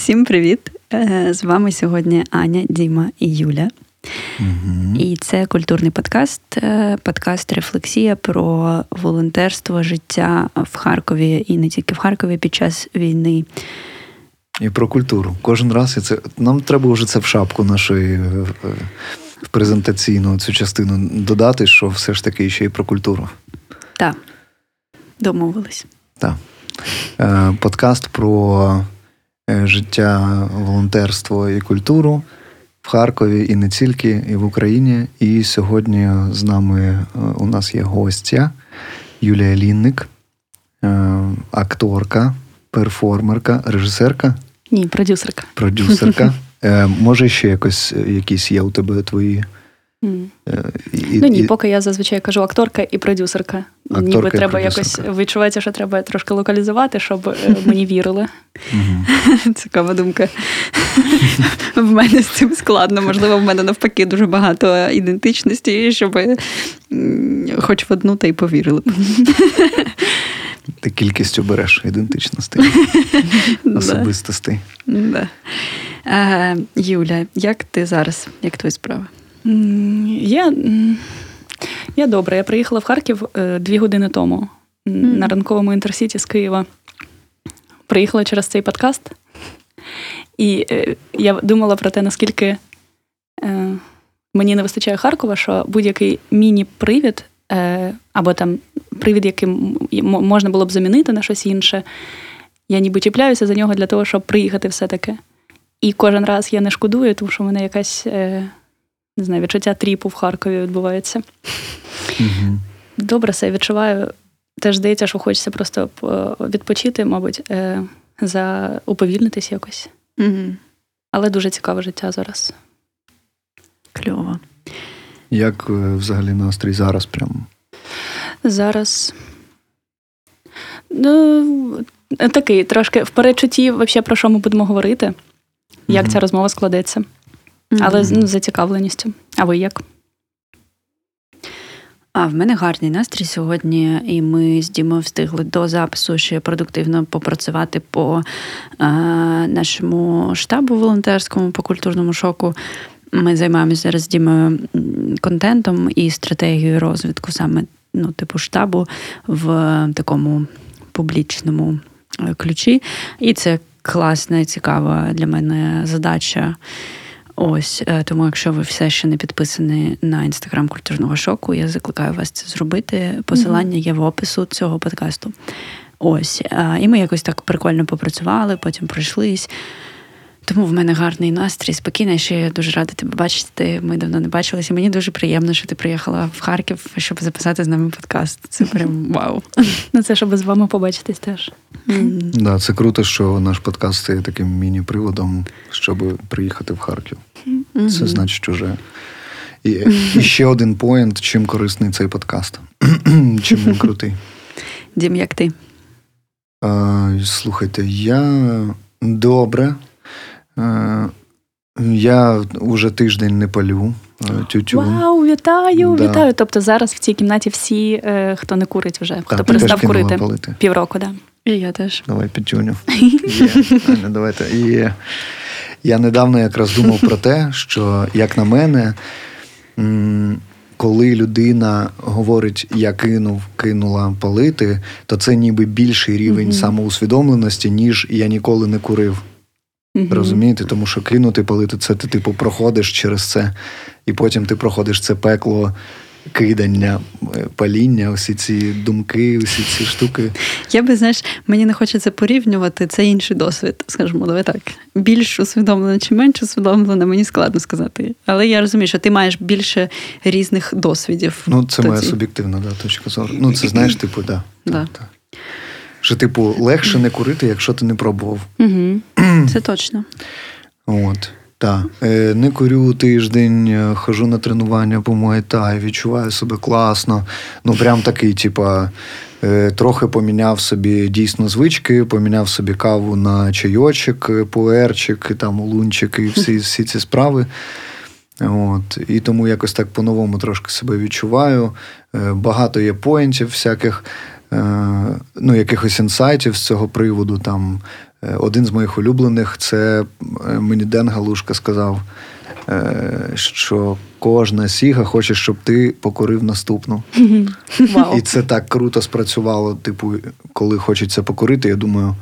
Всім привіт! Е, з вами сьогодні Аня, Діма і Юля. Угу. І це культурний подкаст, е, подкаст Рефлексія про волонтерство, життя в Харкові і не тільки в Харкові під час війни. І про культуру. Кожен раз і це нам треба вже це в шапку нашої е, в презентаційну цю частину додати, що все ж таки ще й про культуру. Так, домовились. Так. Подкаст про життя, волонтерство і культуру в Харкові і не тільки, і в Україні. І сьогодні з нами у нас є гостя Юлія Лінник, акторка, перформерка, режисерка. Ні, продюсерка. Продюсерка. Може, ще якось якісь є у тебе твої. Mm. І, ну ні, і... поки я зазвичай кажу акторка і продюсерка. Акторка Ніби треба якось відчувається, що треба трошки локалізувати, щоб е, мені вірили. Цікава думка. В мене з цим складно. Можливо, в мене навпаки дуже багато ідентичності, щоб хоч в одну та й повірили. Ти кількістю береш ідентичностей, особистостей. Юля, як ти зараз? Як твої справи? Я я добре. Я приїхала в Харків е, дві години тому mm. на ранковому інтерсіті з Києва. Приїхала через цей подкаст, і е, я думала про те, наскільки е, мені не вистачає Харкова, що будь-який міні-привід, або там привід, яким можна було б замінити на щось інше, я ніби чіпляюся за нього для того, щоб приїхати все-таки. І кожен раз я не шкодую, тому що в мене якась. Е, не знаю, відчуття тріпу в Харкові відбувається. Угу. Добре себе відчуваю. Теж здається, що хочеться просто відпочити, мабуть, е, за уповільнитись якось. Угу. Але дуже цікаве життя зараз. Кльово. Як е, взагалі настрій зараз прямо? Зараз. Ну, такий трошки в перечутті, взагалі, про що ми будемо говорити, як mm ця розмова складеться. Але ну, з зацікавленістю. А ви як? А в мене гарний настрій сьогодні, і ми з Дімою встигли до запису ще продуктивно попрацювати по а, нашому штабу волонтерському, по культурному шоку. Ми займаємося зараз з Дімою контентом і стратегією розвитку саме ну, типу штабу в такому публічному е, ключі. І це класна і цікава для мене задача. Ось е, тому, якщо ви все ще не підписані на інстаграм культурного шоку, я закликаю вас це зробити. Посилання є в опису цього подкасту. Ось, е, і ми якось так прикольно попрацювали, потім пройшлись. Тому в мене гарний настрій, спокійний. Ще я дуже рада тебе бачити. Ми давно не бачилися. Мені дуже приємно, що ти приїхала в Харків, щоб записати з нами подкаст. Це прям вау. Ну це щоб з вами побачитись теж. Да, це круто, що наш подкаст стає таким міні-приводом, щоб приїхати в Харків. Це значить уже. І, і ще один поінт, чим корисний цей подкаст. Чим він крутий. Дім, як ти? А, Слухайте, я добре. А, я вже тиждень не палю. Тютю. Вау, вітаю, да. вітаю. Тобто зараз в цій кімнаті всі, е, хто не курить вже, так, хто перестав курити палити. півроку, да. І я теж. Давай підтюню. Давайте. І я недавно якраз думав про те, що, як на мене, коли людина говорить я кинув, кинула палити, то це ніби більший рівень mm-hmm. самоусвідомленості, ніж я ніколи не курив. Mm-hmm. Розумієте? Тому що кинути палити це ти, типу, проходиш через це, і потім ти проходиш це пекло кидання, е, паління, усі ці думки, усі ці штуки. Я би, знаєш, мені не хочеться порівнювати це інший досвід, скажімо, давай так. Більш усвідомлено чи менш усвідомлено, мені складно сказати. Але я розумію, що ти маєш більше різних досвідів. Ну, це моя суб'єктивна да, точка зору. Ну, це знаєш, типу, да. да. Так, Що, типу, легше не курити, якщо ти не пробував. Угу. Це точно. От. Так, е, не курю тиждень, е, хожу на тренування по Муайтай, відчуваю себе класно. Ну, прям такий, типа, е, трохи поміняв собі дійсно звички, поміняв собі каву на чайочок, пуерчик, там лунчик і всі, всі ці справи. От. І тому якось так по-новому трошки себе відчуваю. Багато є поінтів всяких. Ну, якихось інсайтів з цього приводу, там один з моїх улюблених це мені Ден Галушка сказав, що кожна сіга хоче, щоб ти покорив наступну. І це так круто спрацювало. Типу, коли хочеться покорити, я думаю,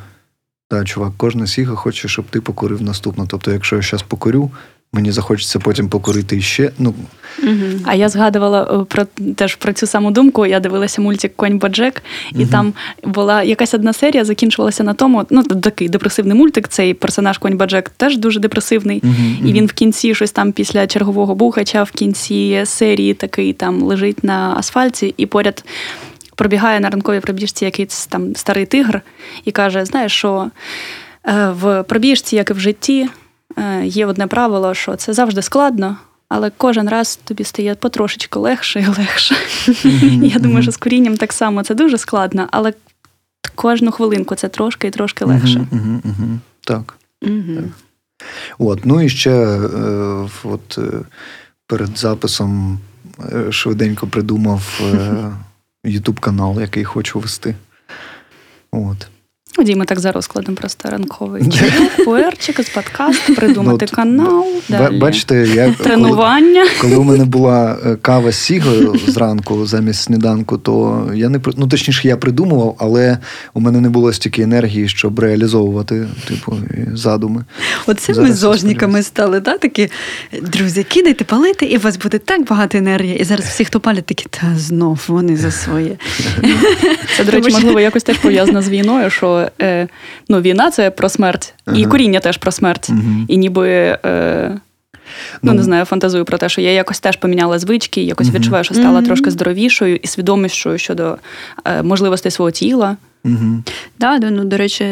так, чувак, кожна сіга хоче, щоб ти покорив наступну. Тобто, якщо я зараз покорю, Мені захочеться потім покорити ще. Ну. Угу. А я згадувала е, про теж про цю саму думку. Я дивилася мультик Конь Боджек, і угу. там була якась одна серія, закінчувалася на тому. Ну, такий депресивний мультик. Цей персонаж Конь Боджек теж дуже депресивний. Угу. І він в кінці щось там після чергового бухача, в кінці серії такий там лежить на асфальті, і поряд. Пробігає на ранковій пробіжці якийсь там старий тигр і каже: знаєш, що е, в пробіжці, як і в житті, є одне правило, що це завжди складно, але кожен раз тобі стає потрошечку легше і легше. Я думаю, що з корінням так само це дуже складно, але кожну хвилинку це трошки і трошки легше. Так. От, ну і ще е, от, е, перед записом швиденько придумав Ютуб канал, який хочу вести. От. Ходімо так за розкладом просто ранковий пуерчик з подкасту, придумати ну, канал. далі Бачите, я тренування. Коли, коли у мене була е, кава з сігою зранку замість сніданку, то я не ну точніше, я придумував, але у мене не було стільки енергії, щоб реалізовувати типу задуми. Оце Зараз ми з зожниками стали, да? такі друзі, кидайте палити, і у вас буде так багато енергії. І зараз всі, хто палять, такі та знов вони за своє. Це, до речі, можливо, якось теж пов'язано з війною, що е, ну, війна це про смерть, ага. і коріння теж про смерть. Угу. І ніби. Е, Ну, не ну. знаю, фантазую про те, що я якось теж поміняла звички, якось відчуваю, що стала mm-hmm. трошки здоровішою і свідомішою щодо е, можливостей свого тіла. Mm-hmm. Да, ну, До речі,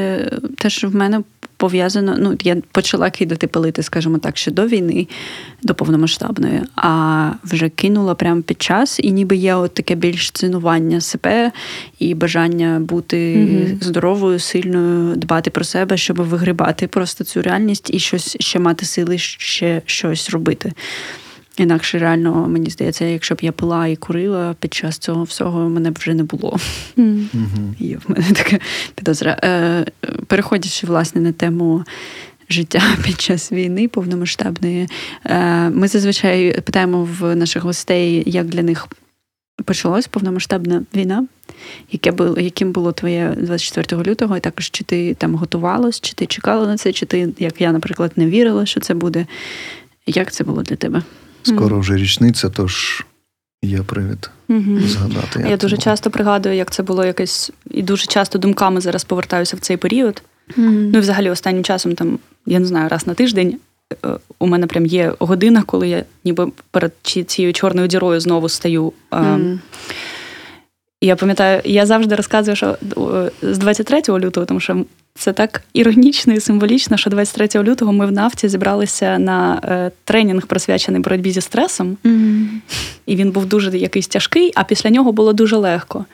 теж в мене пов'язано. Ну, я почала кидати палити, скажімо так, ще до війни, до повномасштабної, а вже кинула прямо під час, і ніби є от таке більш цінування себе і бажання бути mm здоровою, сильною, дбати про себе, щоб вигрібати просто цю реальність і щось ще мати сили ще щось робити. Інакше реально, мені здається, якщо б я пила і курила під час цього всього, мене б вже не було. Mm-hmm. Є в мене така підозра. Е, переходячи власне на тему життя під час війни повномасштабної, е, ми зазвичай питаємо в наших гостей, як для них почалась повномасштабна війна. Яке було, яким було твоє 24 лютого, і також чи ти там готувалась, чи ти чекала на це, чи ти, як я, наприклад, не вірила, що це буде. Як це було для тебе? Скоро вже річниця, тож є привід угу. згадати. Як Я дуже було. часто пригадую, як це було якесь, і дуже часто думками зараз повертаюся в цей період. Угу. Ну і взагалі останнім часом, там, я не знаю, раз на тиждень. Е, у мене прям є година, коли я ніби перед цією чорною дірою знову стаю. Mm. Я пам'ятаю, я завжди розказую, що е, з 23 лютого, тому що це так іронічно і символічно, що 23 лютого ми в нафті зібралися на е, тренінг, присвячений боротьбі зі стресом. Mm-hmm. І він був дуже якийсь тяжкий, а після нього було дуже легко.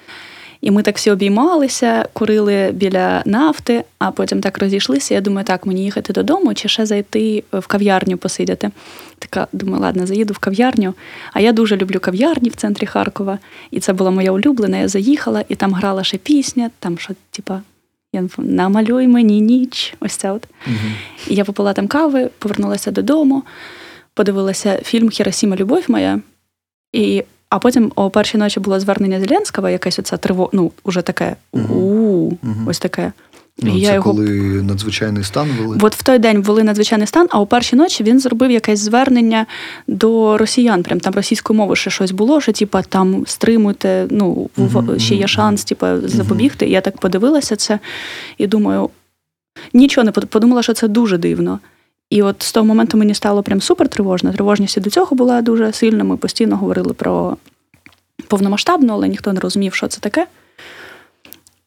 І ми так всі обіймалися, курили біля нафти, а потім так розійшлися. Я думаю, так, мені їхати додому чи ще зайти в кав'ярню посидіти. Така думаю, ладно, заїду в кав'ярню. А я дуже люблю кав'ярні в центрі Харкова. І це була моя улюблена. Я заїхала, і там грала ще пісня, там що, типа. Я намалюй мені ніч. Ось це от. Угу. І я попила там кави, повернулася додому, подивилася фільм Хіросіма Любов моя. І, А потім о першій ночі було звернення Зеленського, якесь оце триво, ну, уже таке угу. у ось таке. Ну, я Це його... коли надзвичайний стан ввели? От в той день ввели надзвичайний стан, а у першій ночі він зробив якесь звернення до росіян. Прям там російською мовою ще щось було, що типа там стримуйте, ну uh ще є шанс, типа запобігти. Я так подивилася це і думаю, нічого не подумала, що це дуже дивно. І от з того моменту мені стало прям супер тривожно. Тривожність і до цього була дуже сильна. Ми постійно говорили про повномасштабну, але ніхто не розумів, що це таке.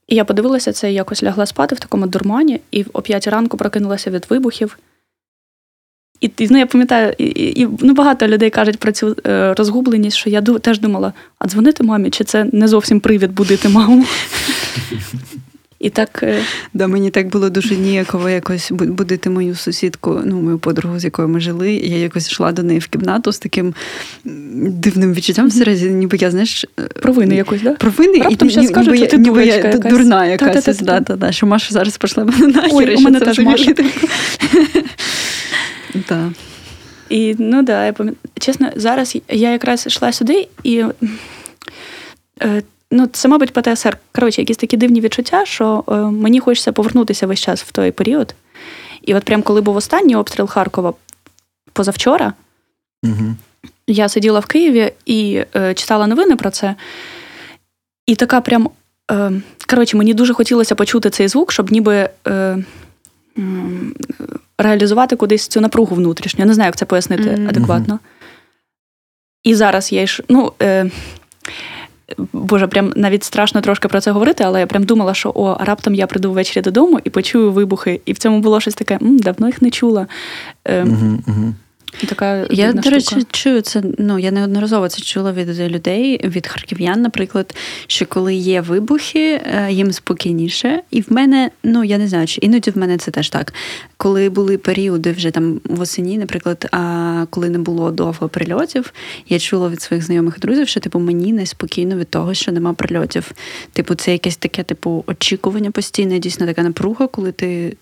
І я подивилася це і якось лягла спати в такому дурмані, і о п'ятій ранку прокинулася від вибухів. І ну, я пам'ятаю, і, і ну, багато людей кажуть про цю е, розгубленість, що я ду, теж думала, а дзвонити мамі, чи це не зовсім привід будити маму? І так е, да, мені так було дуже ніяково якось будити мою сусідку, ну, мою подругу, з якою ми жили. Я якось йшла до неї в кімнату з таким дивним відчуттям всередині, ніби я, знаєш, е, провини якось, да? Провини, Раптом і ніби, скажуть, ніби, ти ніби я якась. дурна якась. Да, да, да, що Маша зараз пішла нахер. Ой, у мене теж Маша. Так. І ну да, я пам'ятаю. Чесно, зараз я якраз йшла сюди і. Е, ну, це, мабуть, ПТСР. Коротше, якісь такі дивні відчуття, що е, мені хочеться повернутися весь час в той період. І от прям коли був останній обстріл Харкова позавчора, угу. я сиділа в Києві і е, читала новини про це. І така прям. Е, коротше, мені дуже хотілося почути цей звук, щоб ніби. Е, реалізувати кудись цю напругу внутрішню. Я не знаю, як це пояснити mm-hmm. адекватно. І зараз я йш... ну, е... Боже, прям навіть страшно трошки про це говорити, але я прям думала, що о, раптом я прийду ввечері додому і почую вибухи. І в цьому було щось таке, М, давно їх не чула. Е... Mm-hmm. Така Я, до речі, штука. чую це. Ну я неодноразово це чула від людей, від харків'ян, наприклад, що коли є вибухи, е, їм спокійніше. І в мене, ну я не знаю, чи іноді в мене це теж так. Коли були періоди вже там восені, наприклад, а коли не було довго прильотів, я чула від своїх знайомих друзів, що типу мені неспокійно від того, що нема прильотів. Типу, це якесь таке, типу, очікування постійне, дійсно така напруга, коли ти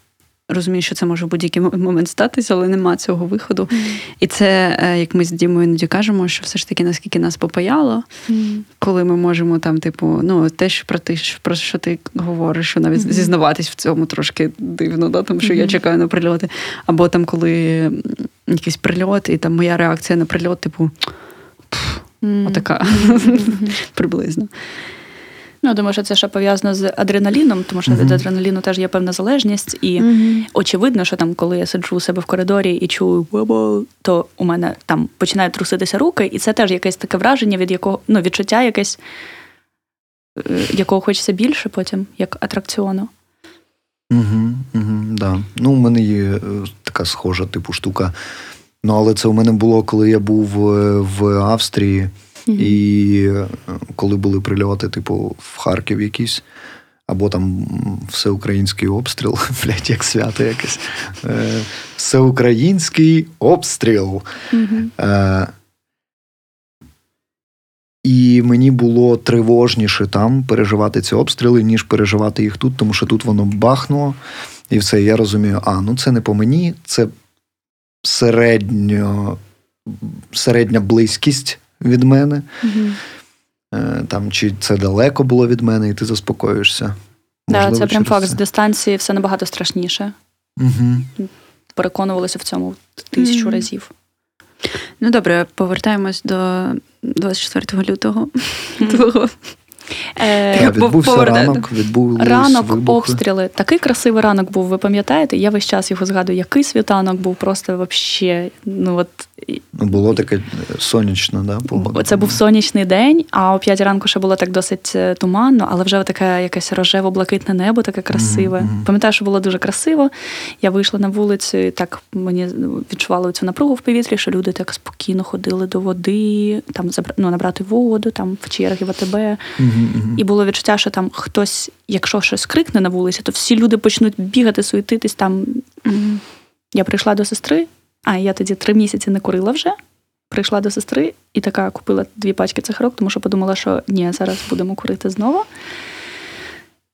розумію, що це може в будь-який момент статися, але нема цього виходу. Mm. І це, е, як ми з Дімою іноді кажемо, що все ж таки наскільки нас попаяло, mm. коли ми можемо там, типу, ну, те, що про те, про що ти говориш, що навіть mm-hmm. зізнаватись в цьому трошки дивно, да, тому що mm-hmm. я чекаю на прильоти. Або там, коли якийсь прильот, і там моя реакція на прильот, типу. Отака приблизно. Ну, думаю, що це ще пов'язано з адреналіном, тому що uh-huh. від адреналіну теж є певна залежність, і uh-huh. очевидно, що там, коли я сиджу у себе в коридорі і чую бабо, то у мене там починають труситися руки, і це теж якесь таке враження, від якого ну, відчуття якесь, е, якого хочеться більше потім, як атракціону. Угу, угу, да. Ну, у мене є е, така схожа типу штука. Ну, але це у мене було, коли я був е, в Австрії. І е, коли були прильоти, типу, в Харків якісь, або там всеукраїнський обстріл, блядь, як свято якесь. Е, всеукраїнський обстріл. Е, і мені було тривожніше там переживати ці обстріли, ніж переживати їх тут, тому що тут воно бахнуло. І все, я розумію, а ну це не по мені, це середньо, середня близькість від мене. Угу. Там Чи це далеко було від мене, і ти заспокоюєшся. Да, Це прям факт з дистанції все набагато страшніше. Угу. Переконувалися в цьому тисячу mm разів. Ну добре, повертаємось до 24 лютого. Е, Відбувся повер... ранок, відбулись ранок, вибухи. обстріли. Такий красивий ранок був, ви пам'ятаєте? Я весь час його згадую, який світанок був просто вообще. Ну от ну, було таке сонячно, да? Погода. Це був сонячний день, а о 5 ранку ще було так досить е, туманно, але вже таке якесь рожево-блакитне небо, таке красиве. Mm-hmm. Пам'ятаю, що було дуже красиво. Я вийшла на вулицю, і так мені відчувала цю напругу в повітрі, що люди так спокійно ходили до води, там ну, набрати воду, там в черги в АТБ. Mm-hmm. І було відчуття, що там хтось, якщо щось крикне на вулиці, то всі люди почнуть бігати, суетитись там. Я прийшла до сестри, а я тоді три місяці не курила вже. Прийшла до сестри і така купила дві пачки цихарок, тому що подумала, що ні, зараз будемо курити знову.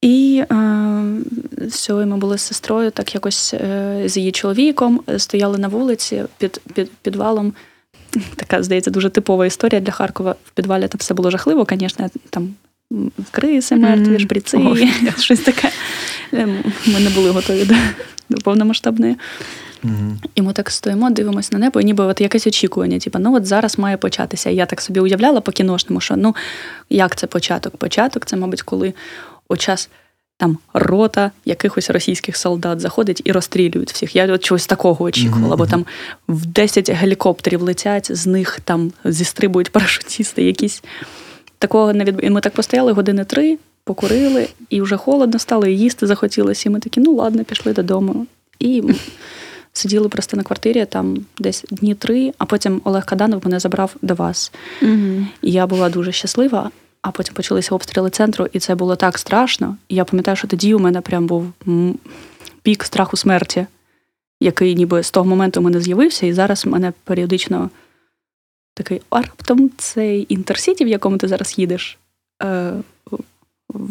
І е, все, ми були з сестрою, так якось е, з її чоловіком стояли на вулиці під під підвалом. Така, здається, дуже типова історія для Харкова. В підвалі там все було жахливо, звісно, там криси мертві, mm. шприци, oh. щось таке. Ем, ми не були готові до, до повномасштабної. І ми так стоїмо, дивимося на небо, і ніби от якесь очікування. Типу, ну от зараз має початися. Я так собі уявляла по кіношному, що ну як це початок? Початок це, мабуть, коли у час там рота якихось російських солдат заходить і розстрілюють всіх. Я от чогось такого очікувала, mm-hmm. бо там в 10 гелікоптерів летять, з них там зістрибують парашутісти якісь. Такого не відбувається. І ми так постояли години три, покурили, і вже холодно стало, і їсти захотілося. І ми такі, ну ладно, пішли додому. І сиділи просто на квартирі там десь дні три, а потім Олег Каданов мене забрав до вас. Угу. І я була дуже щаслива. а потім почалися обстріли центру, і це було так страшно. І я пам'ятаю, що тоді у мене прям був пік страху смерті, який ніби з того моменту у мене з'явився, і зараз мене періодично такий а раптом цей інтерсіті, в якому ти зараз їдеш, е,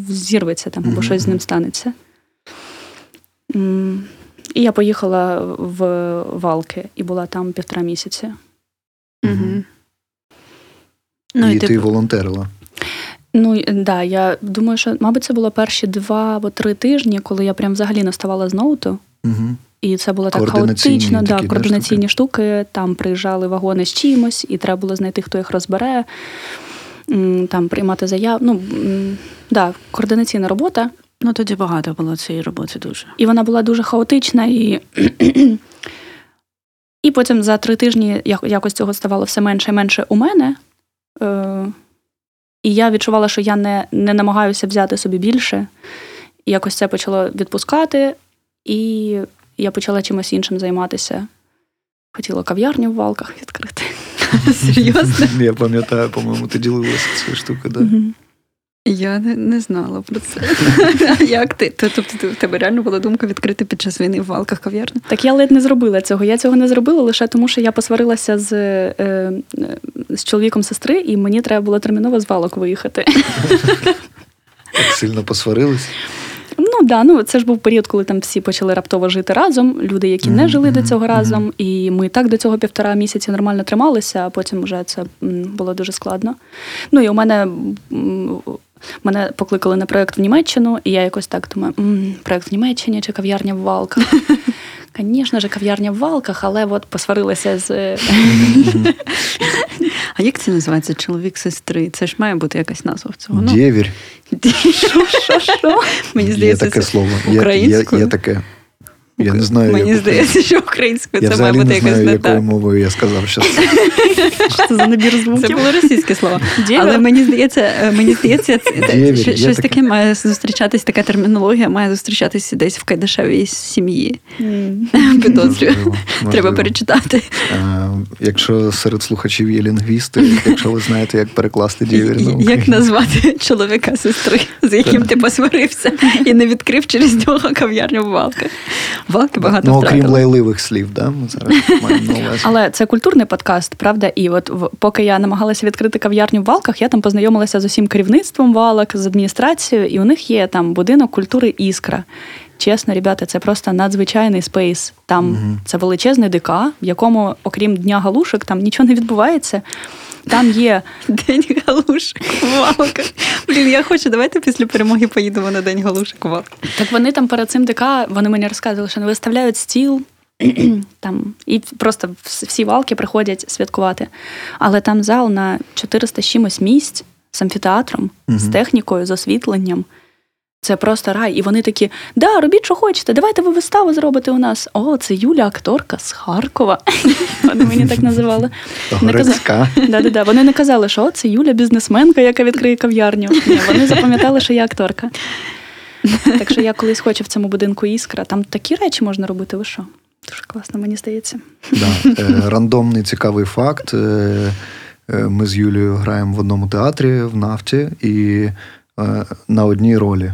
зірветься там, або щось з ним станеться. І я поїхала в Валки і була там півтора місяці. Угу. Ну, І, і ти типу... волонтерила. Ну да, я думаю, що, мабуть, це було перші два або три тижні, коли я прям взагалі наставала з ноуту. Угу. І це було так хаотично, да, координаційні штуки. Там приїжджали вагони з чимось, і треба було знайти, хто їх розбере, там приймати заяву. Ну, да, координаційна робота. Ну, тоді багато було цієї роботи дуже. І вона була дуже хаотична. І і потім за три тижні якось цього ставало все менше і менше у мене. Е, І я відчувала, що я не не намагаюся взяти собі більше. І якось це почало відпускати, і я почала чимось іншим займатися. Хотіла кав'ярню в валках відкрити. Серйозно? Я пам'ятаю, по-моєму, ти ділилася цією штукою, так? Я не не знала про це. Як ти? Тобто в тебе реально була думка відкрити під час війни в валках кав'ярню? Так я ледь не зробила цього. Я цього не зробила лише тому, що я посварилася з е, е, з чоловіком сестри, і мені треба було терміново з валок виїхати. Так сильно посварилися? Ну да, ну це ж був період, коли там всі почали раптово жити разом. Люди, які не жили до цього разом, і ми так до цього півтора місяці нормально трималися, а потім вже це було дуже складно. Ну і у мене Мене покликали на проєкт в Німеччину, і я якось так думаю, м-м, проєкт в Німеччині чи кав'ярня в Валках. Звісно ж, кав'ярня в Валках, але от посварилася з. А як це називається чоловік сестри? Це ж має бути якась назва в цього. Ну. Дєвір. Що, що, Мені здається, є таке слово. Українською. Є, є таке. Я не знаю, Мені як... здається, що українською я це має бути якось не якою мовою я сказав, що це. Що це за набір звуків? Це було російське слово. Але мені здається, е, мені здається, щось таке. має зустрічатись, така термінологія має зустрічатися десь в Кайдашевій сім'ї. Підозрюю. Треба перечитати. Якщо серед слухачів є лінгвісти, якщо ви знаєте, як перекласти дєвір Як назвати чоловіка сестри, з яким ти посварився і не відкрив через нього кав'ярню в Валках. Валки багато Ну, окрім лайливих слів, да? ми зараз маємо на увазі. Але це культурний подкаст, правда? І от поки я намагалася відкрити кав'ярню в Валках, я там познайомилася з усім керівництвом Валок, з адміністрацією, і у них є там будинок культури Іскра. Чесно, ребята, це просто надзвичайний space. Там угу. це величезний ДК, в якому, окрім дня галушок, там нічого не відбувається. Там є День галушок Валка. Блін, я хочу, давайте після перемоги поїдемо на День галушок Валка. Так вони там перед цим ДК, вони мені розказували, що не виставляють стіл. там, І просто всі валки приходять святкувати. Але там зал на 400 чимось місць з амфітеатром, угу. з технікою, з освітленням. Це просто рай. І вони такі: да, робіть, що хочете, давайте ви виставу зробите у нас. О, це Юля, акторка з Харкова. Вони мені так називали. Да-да-да. Вони не казали, що це Юля, бізнесменка, яка відкриє кав'ярню. Ні, Вони запам'ятали, що я акторка. Так що я колись хочу в цьому будинку іскра. Там такі речі можна робити, ви що? Дуже класно, мені здається. Да. Е, рандомний цікавий факт. Е, е, ми з Юлією граємо в одному театрі в нафті і на одній ролі.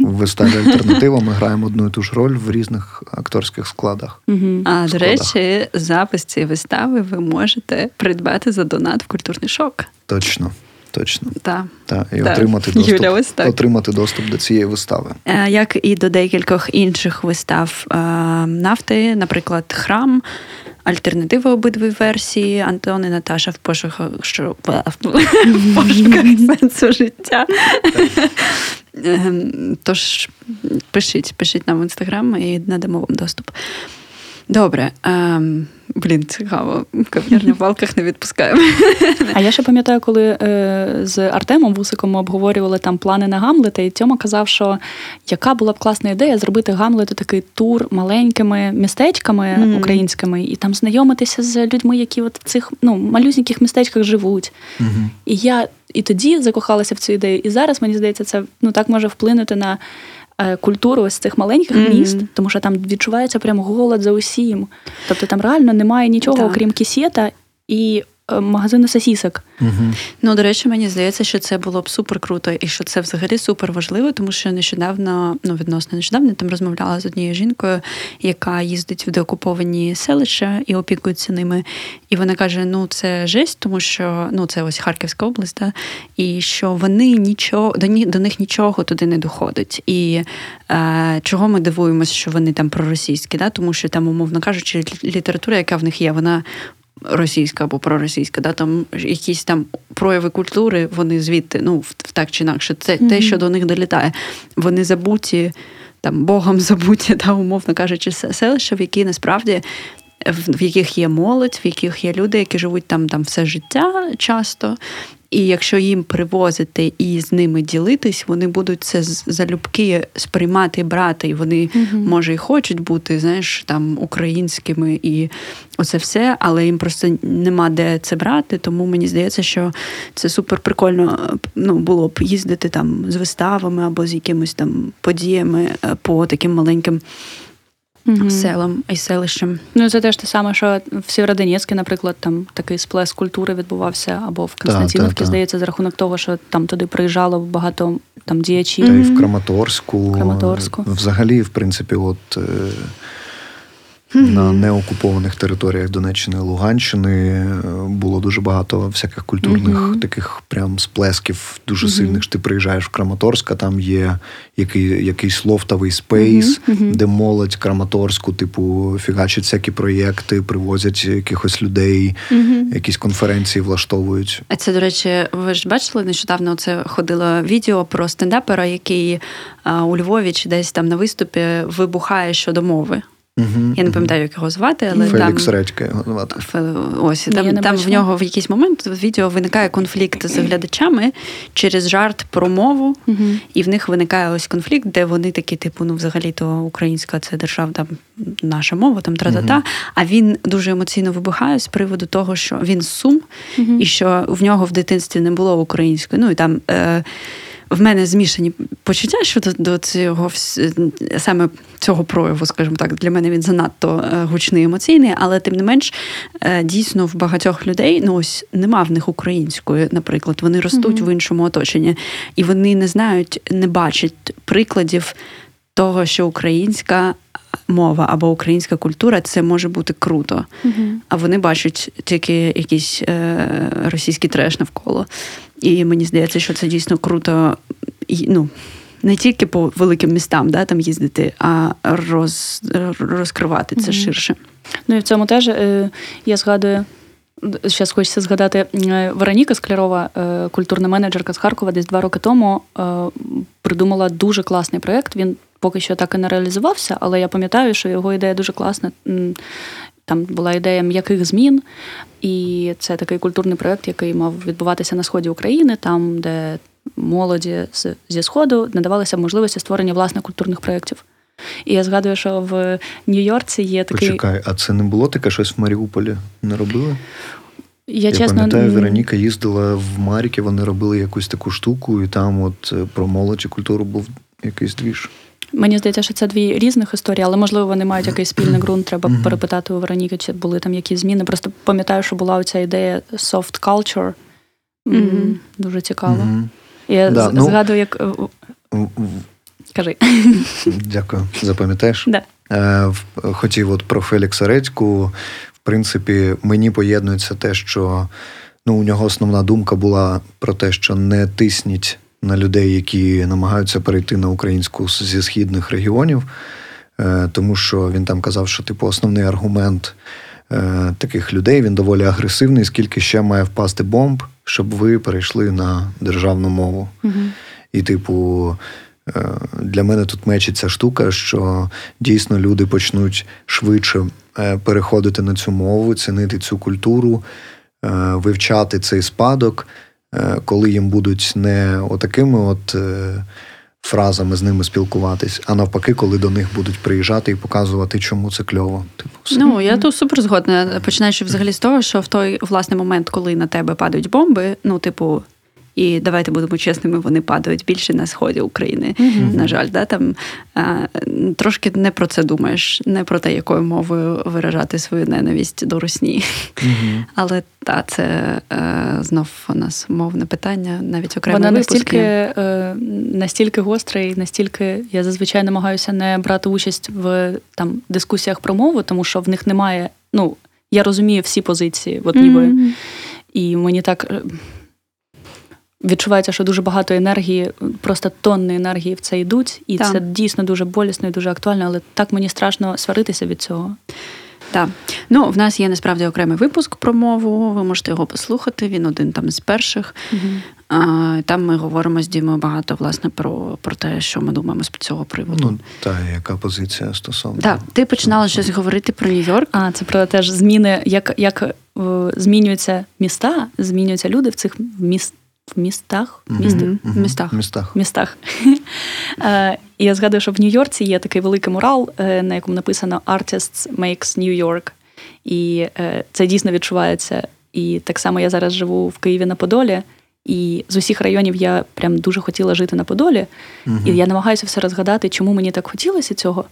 В виставі альтернатива ми граємо одну і ту ж роль в різних акторських складах. А до речі, запис цієї вистави ви можете придбати за донат в культурний шок. Точно. Точно. Так. Та, і та. отримати доступ Юля, ось так. отримати доступ до цієї вистави. Е, як і до декількох інших вистав е, нафти, наприклад, храм, альтернатива обидві версії, Антон і Наташа в пошуках що в пошуках сенсу життя. Ем, тож пишіть, пишіть нам в інстаграм і надамо вам доступ. Добре. Блін, цікаво. Кав'ярню в валках не відпускаємо. А я ще пам'ятаю, коли е, з Артемом Вусиком ми обговорювали там плани на Гамлета, і Тьома казав, що яка була б класна ідея зробити Гамлету такий тур маленькими містечками mm. українськими, і там знайомитися з людьми, які от в цих ну, малюсіньких містечках живуть. Mm-hmm. І я і тоді закохалася в цю ідею. І зараз мені здається, це ну так може вплинути на. Е, культуру ось цих маленьких mm-hmm. міст, тому що там відчувається прям голод за усім. Тобто там реально немає нічого, так. окрім кісєта і магазину сосісок. Угу. Ну, до речі, мені здається, що це було б супер круто, і що це взагалі супер важливо, тому що нещодавно, ну відносно нещодавно, там розмовляла з однією жінкою, яка їздить в деокуповані селища і опікується ними. І вона каже: ну це жесть, тому що ну це ось Харківська область, да, і що вони нічого до них, до них нічого туди не доходить. І е, чого ми дивуємося, що вони там проросійські, да, тому що там, умовно кажучи, література, яка в них є, вона російська або проросійська, да, там якісь там прояви культури, вони звідти, ну, так чи інакше, це mm-hmm. те, що до них долітає. Вони забуті, там, Богом забуті, да, умовно кажучи, селища, в які насправді. В яких є молодь, в яких є люди, які живуть там там все життя часто, і якщо їм привозити і з ними ділитись, вони будуть це залюбки сприймати, брати. І вони, mm може, і хочуть бути, знаєш, там українськими і оце все, але їм просто нема де це брати. Тому мені здається, що це супер прикольно ну, було б їздити там з виставами або з якимись там подіями е, по таким маленьким mm селом і селищем. Ну це теж те саме, що в Сєвєродонецьку, наприклад, там такий сплеск культури відбувався, або в Константиновці, здається, за рахунок того, що там туди приїжджало багато там діячів. Та й в Краматорську. Краматорську. Взагалі, в принципі, от. На неокупованих територіях Донеччини і Луганщини е, було дуже багато всяких культурних mm-hmm. таких прям сплесків, дуже mm-hmm. сильних. Ти приїжджаєш в Краматорськ, а там є який, якийсь лофтовий space, угу. де молодь Краматорську, типу, фігачать всякі проєкти, привозять якихось людей, якісь конференції влаштовують. А це, до речі, ви ж бачили нещодавно це ходило відео про стендапера, який а, у Львові чи десь там на виступі вибухає щодо мови. Угу, Я не пам'ятаю, як його звати, але Фелікс там Редька його звати. Ось там там в нього в якийсь момент в відео виникає конфлікт з глядачами через жарт про мову, угу. і в них виникає ось конфлікт, де вони такі, типу, ну взагалі-то українська це держава, там наша мова, там тра-та-та. Угу. А він дуже емоційно вибухає з приводу того, що він сум, і що в нього в дитинстві не було української. Ну і там. Е, в мене змішані почуття щодо до цього саме цього прояву, скажімо так, для мене він занадто е, гучний емоційний, але тим не менш, е, дійсно в багатьох людей ну ось нема в них української, наприклад, вони ростуть mm-hmm. в іншому оточенні, і вони не знають, не бачать прикладів того, що українська. Мова або українська культура це може бути круто, uh-huh. а вони бачать тільки якийсь е, російський треш навколо. І мені здається, що це дійсно круто. ну, Не тільки по великим містам да, там їздити, а роз, розкривати це mm-hmm. ширше. Ну і в цьому теж е, я згадую. Зараз хочеться згадати е, Вероніка Склярова, е, культурна менеджерка з Харкова, десь два роки тому придумала дуже класний проєкт. Він поки що так і не реалізувався, але я пам'ятаю, що його ідея дуже класна. Там була ідея м'яких змін, і це такий культурний проєкт, який мав відбуватися на сході України, там, де молоді зі сходу надавалися можливості створення власних культурних проєктів. І я згадую, що в Нью-Йорці є такий. Почекай, а це не було таке щось в Маріуполі? Не робили? Я, я чесно... пам'ятаю, Вероніка їздила в Маріки, вони робили якусь таку штуку, і там от е, про молодь і культуру був якийсь двіж. Мені здається, що це дві різних історії, але можливо вони мають якийсь спільний ґрунт. Треба перепитати у Вероніки, чи були там якісь зміни. Просто пам'ятаю, що була оця ідея soft culture. Mm-hmm. Дуже цікаво. Я да, з- ну, згадую, як. Кажи. Дякую, запам'ятаєш? Да. Е, хотів от про Фелікса Редьку. В принципі, мені поєднується те, що ну, у нього основна думка була про те, що не тисніть на людей, які намагаються перейти на українську зі східних регіонів, е, тому що він там казав, що типу основний аргумент е, таких людей він доволі агресивний, скільки ще має впасти бомб, щоб ви перейшли на державну мову. Угу. І, типу. Е, для мене тут мечиться штука, що дійсно люди почнуть швидше переходити на цю мову, цінити цю культуру, вивчати цей спадок, Е, коли їм будуть не отакими от е, фразами з ними спілкуватись, а навпаки, коли до них будуть приїжджати і показувати, чому це кльово. Типу. Ну я тут супер згодна. Починаючи взагалі з того, що в той власний момент, коли на тебе падають бомби, ну, типу. І давайте будемо чесними, вони падають більше на сході України. Mm-hmm. На жаль, да, там а, трошки не про це думаєш, не про те, якою мовою виражати свою ненависть до русні. Mm-hmm. Але та це е, знов у нас мовне питання, навіть окремо. Вона настільки е, настільки гостра і настільки я зазвичай намагаюся не брати участь в там дискусіях про мову, тому що в них немає. Ну я розумію всі позиції, от ніби. Mm-hmm. І мені так відчувається, що дуже багато енергії, просто тонни енергії в це йдуть, і так. це дійсно дуже болісно і дуже актуально, але так мені страшно сваритися від цього. Так. Ну, в нас є насправді окремий випуск про мову. Ви можете його послухати. Він один там з перших. Угу. А, Там ми говоримо з Дімою багато власне про про те, що ми думаємо з цього приводу. Ну та яка позиція стосовно Так, ти починала щось говорити про Нью-Йорк. А це про теж зміни, як як е, змінюються міста, змінюються люди в цих міст. В містах Місти? Mm-hmm. містах. містах. містах. Е, я згадую, що в Нью-Йорці є такий великий мурал, е, на якому написано Artists Makes New York. І це дійсно відчувається. І так само я зараз живу в Києві на Подолі. І з усіх районів я прям дуже хотіла жити на Подолі. uh І я намагаюся все розгадати, чому мені так хотілося цього,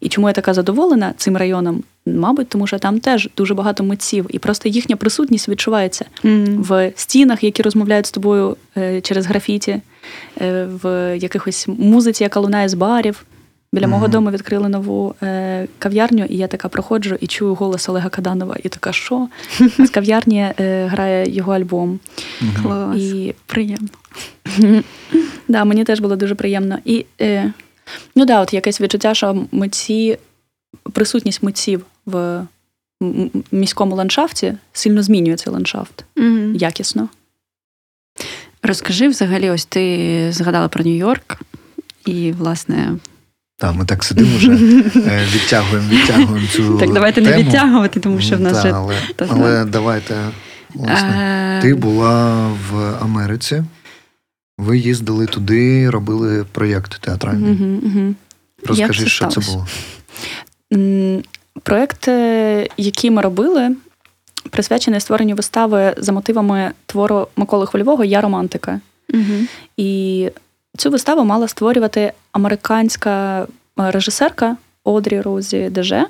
і чому я така задоволена цим районом. Мабуть, тому що там теж дуже багато митців, і просто їхня присутність відчувається uh в стінах, які розмовляють з тобою е, через графіті, е, в якихось музиці, яка лунає з барів. Біля mm-hmm. мого дому відкрили нову е, кав'ярню, і я така проходжу і чую голос Олега Каданова. І така, що? З кав'ярні е, грає його альбом. Mm-hmm. І приємно. да, Мені теж було дуже приємно. І е, ну да, от якесь відчуття, що митці, присутність митців в міському ландшафті сильно змінює цей ландшафт mm-hmm. якісно. Розкажи взагалі, ось ти згадала про Нью-Йорк, і, власне. Так, ми так сидимо вже, е, відтягуємо, відтягуємо цю. Так, давайте тему. не відтягувати, тому що в нас. вже... Але, але давайте. Власне, Ти була в Америці, ви їздили туди, робили проєкт театральний. Угу, угу. Розкажи, що це було. Проєкт, е, який ми робили, присвячений створенню вистави за мотивами твору Миколи Хвильового Я романтика. Угу. І Цю виставу мала створювати американська е, режисерка Одрі Розі Деже.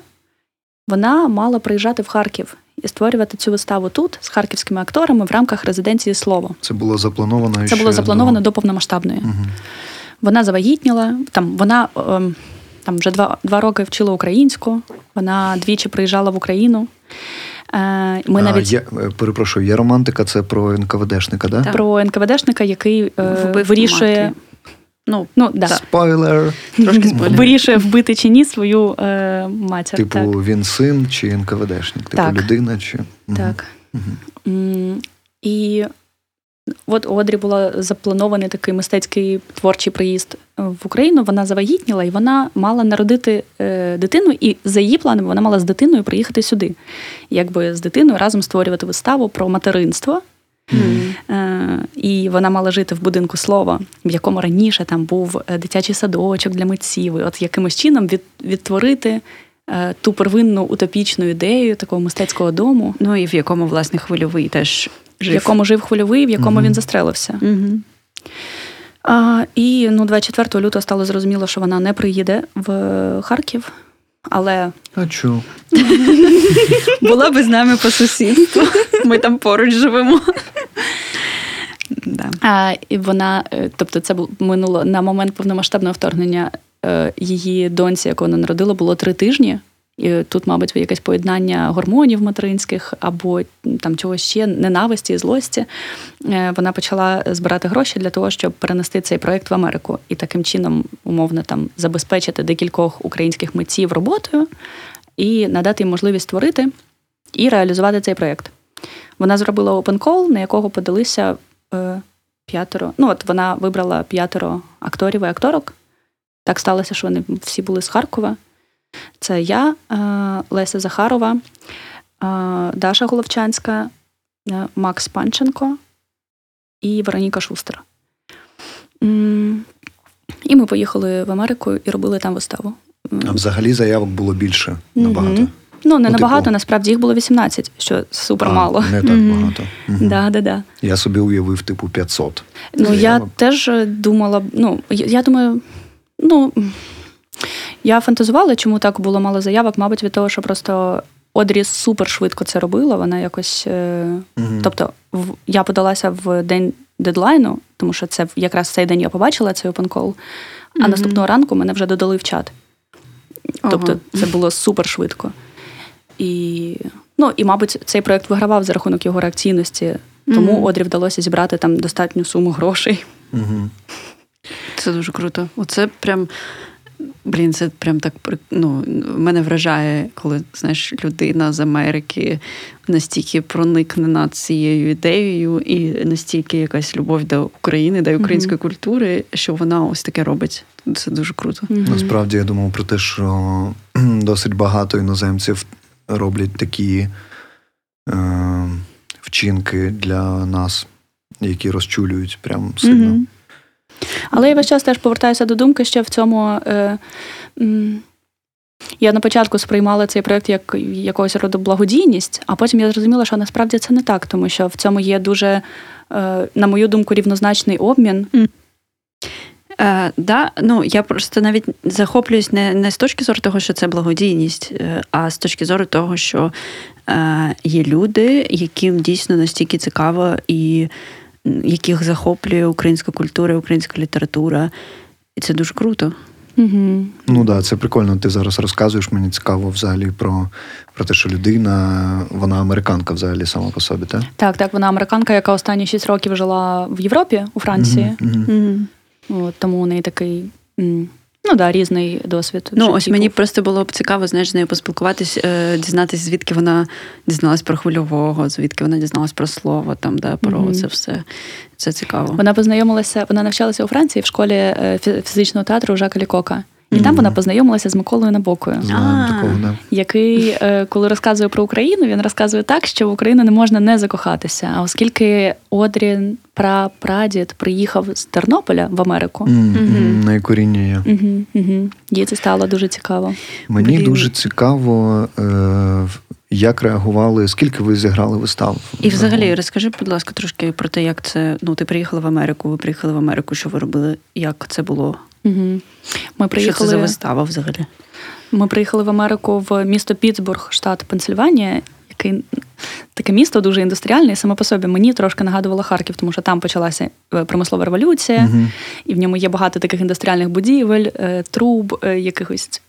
Вона мала приїжджати в Харків і створювати цю виставу тут з харківськими акторами в рамках резиденції Слово. Це було заплановано. Це було заплановано до, до повномасштабної. Угу. Вона завагітніла, там вона ем, там вже два два роки вчила українську, вона двічі приїжджала в Україну. Е, ми навіть я е, перепрошую, є романтика, це про НКВДшника, да? Про НКВДшника, який Вбив вирішує. Мати. Ну, ну да. Спойлер. Трошки спойлер. Вирішує вбити чи ні свою е, матір. Типу, так. він син чи НКВДшник? Типу так. людина чи. Так. Угу. І от у Одрі була запланований такий мистецький творчий приїзд в Україну. Вона завагітніла і вона мала народити е, дитину, і за її планами вона мала з дитиною приїхати сюди. Якби з дитиною разом створювати виставу про материнство. Mm. І вона мала жити в будинку слова, в якому раніше там був е, дитячий садочок для митців. І От якимось чином від, відтворити е, ту первинну утопічну ідею такого мистецького дому. Ну і в якому, власне, хвильовий теж жив. В якому жив хвильовий, в якому mm-hmm. він застрелився. Mm-hmm. А, І ну, 24 лютого стало зрозуміло, що вона не приїде в Харків. Але а була би з нами по сусідству. Ми там поруч живемо. Да. А, І вона, е, тобто, це минуло на момент повномасштабного вторгнення е, її доньці, яку вона народила, було три тижні. І Тут, мабуть, якесь поєднання гормонів материнських або там чогось ще ненависті, злості. Е, вона почала збирати гроші для того, щоб перенести цей проект в Америку і таким чином, умовно, там забезпечити декількох українських митців роботою і надати їм можливість створити і реалізувати цей проєкт. Вона зробила open call, на якого подалися е, п'ятеро. Ну, от вона вибрала п'ятеро акторів і акторок. Так сталося, що вони всі були з Харкова. Це я, е, Леся Захарова, е, Даша Головчанська, е, Макс Панченко і Вероніка Шустер. І ми поїхали в Америку і робили там виставу. А взагалі заявок було більше набагато. Ну, не ну, набагато, типу... насправді їх було 18, що супер а, мало. Не так багато. Угу. Да, да, да. Я собі уявив, типу, 500. Ну, Це я теж думала, ну, я думаю, ну. Я фантазувала, чому так було мало заявок, мабуть, від того, що просто Одрі супер швидко це робила. Вона якось. Угу. Тобто, в, я подалася в день дедлайну, тому що це якраз цей день я побачила цей open call, а угу. наступного ранку мене вже додали в чат. Тобто, це було супер швидко. І, ну, і, мабуть, цей проєкт вигравав за рахунок його реакційності, тому mm-hmm. Одрі вдалося зібрати там достатню суму грошей. Mm-hmm. Це дуже круто. Оце прям. Блін, це прям так ну, мене вражає, коли знаєш, людина з Америки настільки проникнена цією ідеєю, і настільки якась любов до України, до української mm-hmm. культури, що вона ось таке робить. Це дуже круто. Mm-hmm. Насправді я думав про те, що досить багато іноземців роблять такі е, вчинки для нас, які розчулюють прям сильно. Mm-hmm. Але я весь час теж повертаюся до думки, що в цьому. Е, м, я на початку сприймала цей проєкт як якогось роду благодійність, а потім я зрозуміла, що насправді це не так, тому що в цьому є дуже, е, на мою думку, рівнозначний обмін. Mm. Е, да, ну я просто навіть захоплююсь не не з точки зору того, що це благодійність, е, а з точки зору того, що е, є люди, яким дійсно настільки цікаво і яких захоплює українська культура, українська література. І це дуже круто. Угу. Ну так, да, це прикольно. Ти зараз розказуєш, мені цікаво взагалі про про те, що людина, вона американка взагалі сама по собі, так? Так, так, вона американка, яка останні 6 років жила в Європі, у Франції. Угу, угу. От, Тому у неї такий Ну да, різний досвід. Ну, ось мені просто було б цікаво знаєш, з нею поспілкуватись, е, дізнатися, звідки вона дізналась про хвильового, звідки вона дізналась про слово, там, да, про mm-hmm. це все. Це цікаво. Вона познайомилася, вона навчалася у Франції в школі е, фізичного театру Жака Лікока. І mm-hmm. там вона познайомилася з Миколою Набокою, такого, да. який, е, коли розказує про Україну, він розказує так, що в Україну не можна не закохатися. А оскільки Одрі прапрадід приїхав з Тернополя в Америку, mm-hmm. найкоріння є. Їй це стало дуже цікаво. Мені Блін. дуже цікаво. Е- як реагували, скільки ви зіграли вистав? І взагалі розкажи, будь ласка, трошки про те, як це. Ну, ти приїхала в Америку, ви приїхали в Америку, що ви робили? Як це було? Угу. Ми приїхали... Що це за вистава взагалі? Ми приїхали в Америку в місто Пітсбург, штат Пенсильванія, який таке місто дуже індустріальне, і саме по собі мені трошки нагадувало Харків, тому що там почалася е, промислова революція, uh і в ньому є багато таких індустріальних будівель, е, труб, е, якихось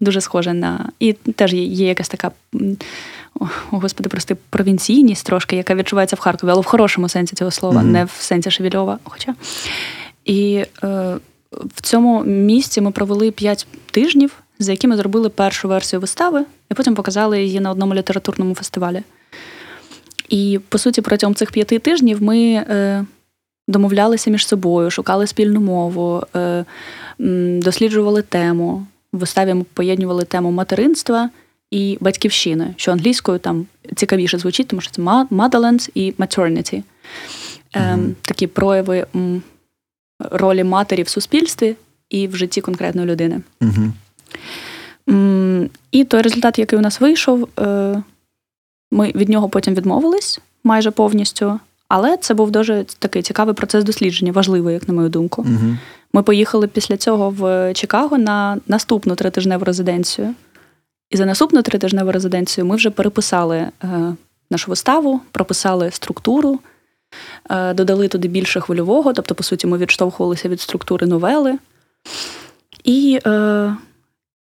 дуже схоже на. І теж є, якась така. О, господи, прости, провінційність трошки, яка відчувається в Харкові, але в хорошому сенсі цього слова, uh не в сенсі Шевільова. Хоча. І е, в цьому місці ми провели п'ять тижнів, за якими зробили першу версію вистави, і потім показали її на одному літературному фестивалі. І, по суті, протягом цих п'яти тижнів ми е, домовлялися між собою, шукали спільну мову, е, досліджували тему. В виставі ми поєднували тему материнства і батьківщини, що англійською там цікавіше звучить, тому що це motherland і maternity. Е, mm-hmm. Такі прояви ролі матері в суспільстві і в житті конкретної людини. Угу. І той результат, який у нас вийшов, е, ми від нього потім відмовились майже повністю. Але це був дуже такий цікавий процес дослідження, важливий, як на мою думку. Угу. Ми поїхали після цього в Чикаго на наступну тритижневу резиденцію. І за наступну тритижневу резиденцію ми вже переписали е, нашу виставу, прописали структуру, додали туди більше хвильового, тобто, по суті, ми відштовхувалися від структури новели. І е,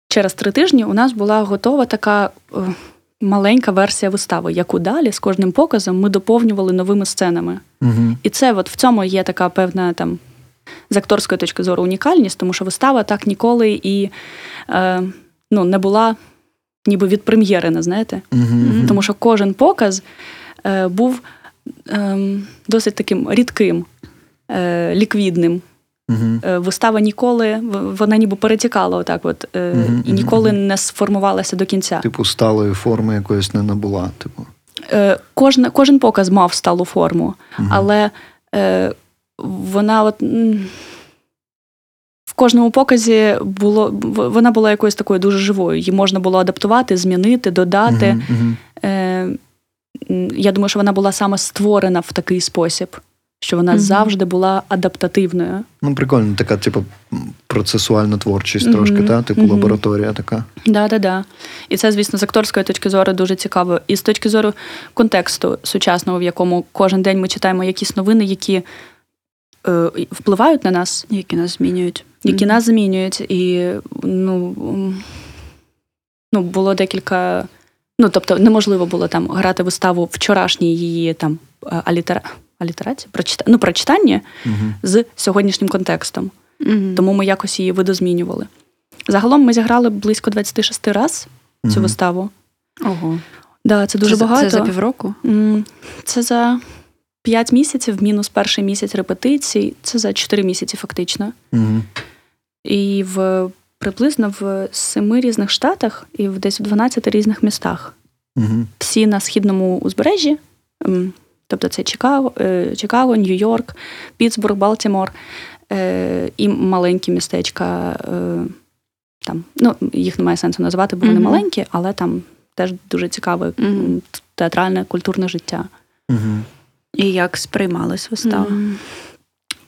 через три тижні у нас була готова така е, маленька версія вистави, яку далі з кожним показом ми доповнювали новими сценами. Угу. І це от в цьому є така певна там. З акторської точки зору унікальність, тому що вистава так ніколи і е, ну, не була ніби від прем'єри, не знаєте? Uh-huh. Тому що кожен показ е, був досить таким рідким, е, ліквідним. Uh-huh. Вистава ніколи, вона ніби перетікала отак, от, uh-huh. і ніколи не сформувалася до кінця. Типу, сталої форми якоїсь не набула. Типу. Е, кожен, кожен показ мав сталу форму, але е, вона от. кожному показі було вона була якоюсь такою дуже живою. Її можна було адаптувати, змінити, додати. Uh-huh, uh-huh. Я думаю, що вона була саме створена в такий спосіб що вона mm-hmm. завжди була адаптативною. Ну, прикольно, така, типу, процесуальна творчість mm-hmm. трошки, та? типу mm-hmm. лабораторія така. Да, да, да. І це, звісно, з акторської точки зору дуже цікаво. І з точки зору контексту сучасного, в якому кожен день ми читаємо якісь новини, які е, впливають на нас, які нас змінюють. Які нас змінюють. І ну, ну, було декілька. Ну, тобто, неможливо було там грати виставу вчорашній її там алітера алітерація, прочита... ну, прочитання uh з сьогоднішнім контекстом. uh Тому ми якось її видозмінювали. Загалом ми зіграли близько 26 раз цю виставу. Ого. Да, Це дуже це, багато. Це за півроку? Це за 5 місяців, мінус перший місяць репетицій, це за 4 місяці, фактично. І в приблизно в семи різних штатах і в десь в 12 різних містах. Всі на східному узбережжі. Тобто це Чикаго, е, Чикаго, Нью-Йорк, Пітсбург, Балтімор е, і маленькі містечка. Е, там, ну, Їх немає сенсу називати, бо вони mm-hmm. маленькі, але там теж дуже цікаве mm-hmm. театральне, культурне життя. Mm-hmm. І як сприймалась вистава?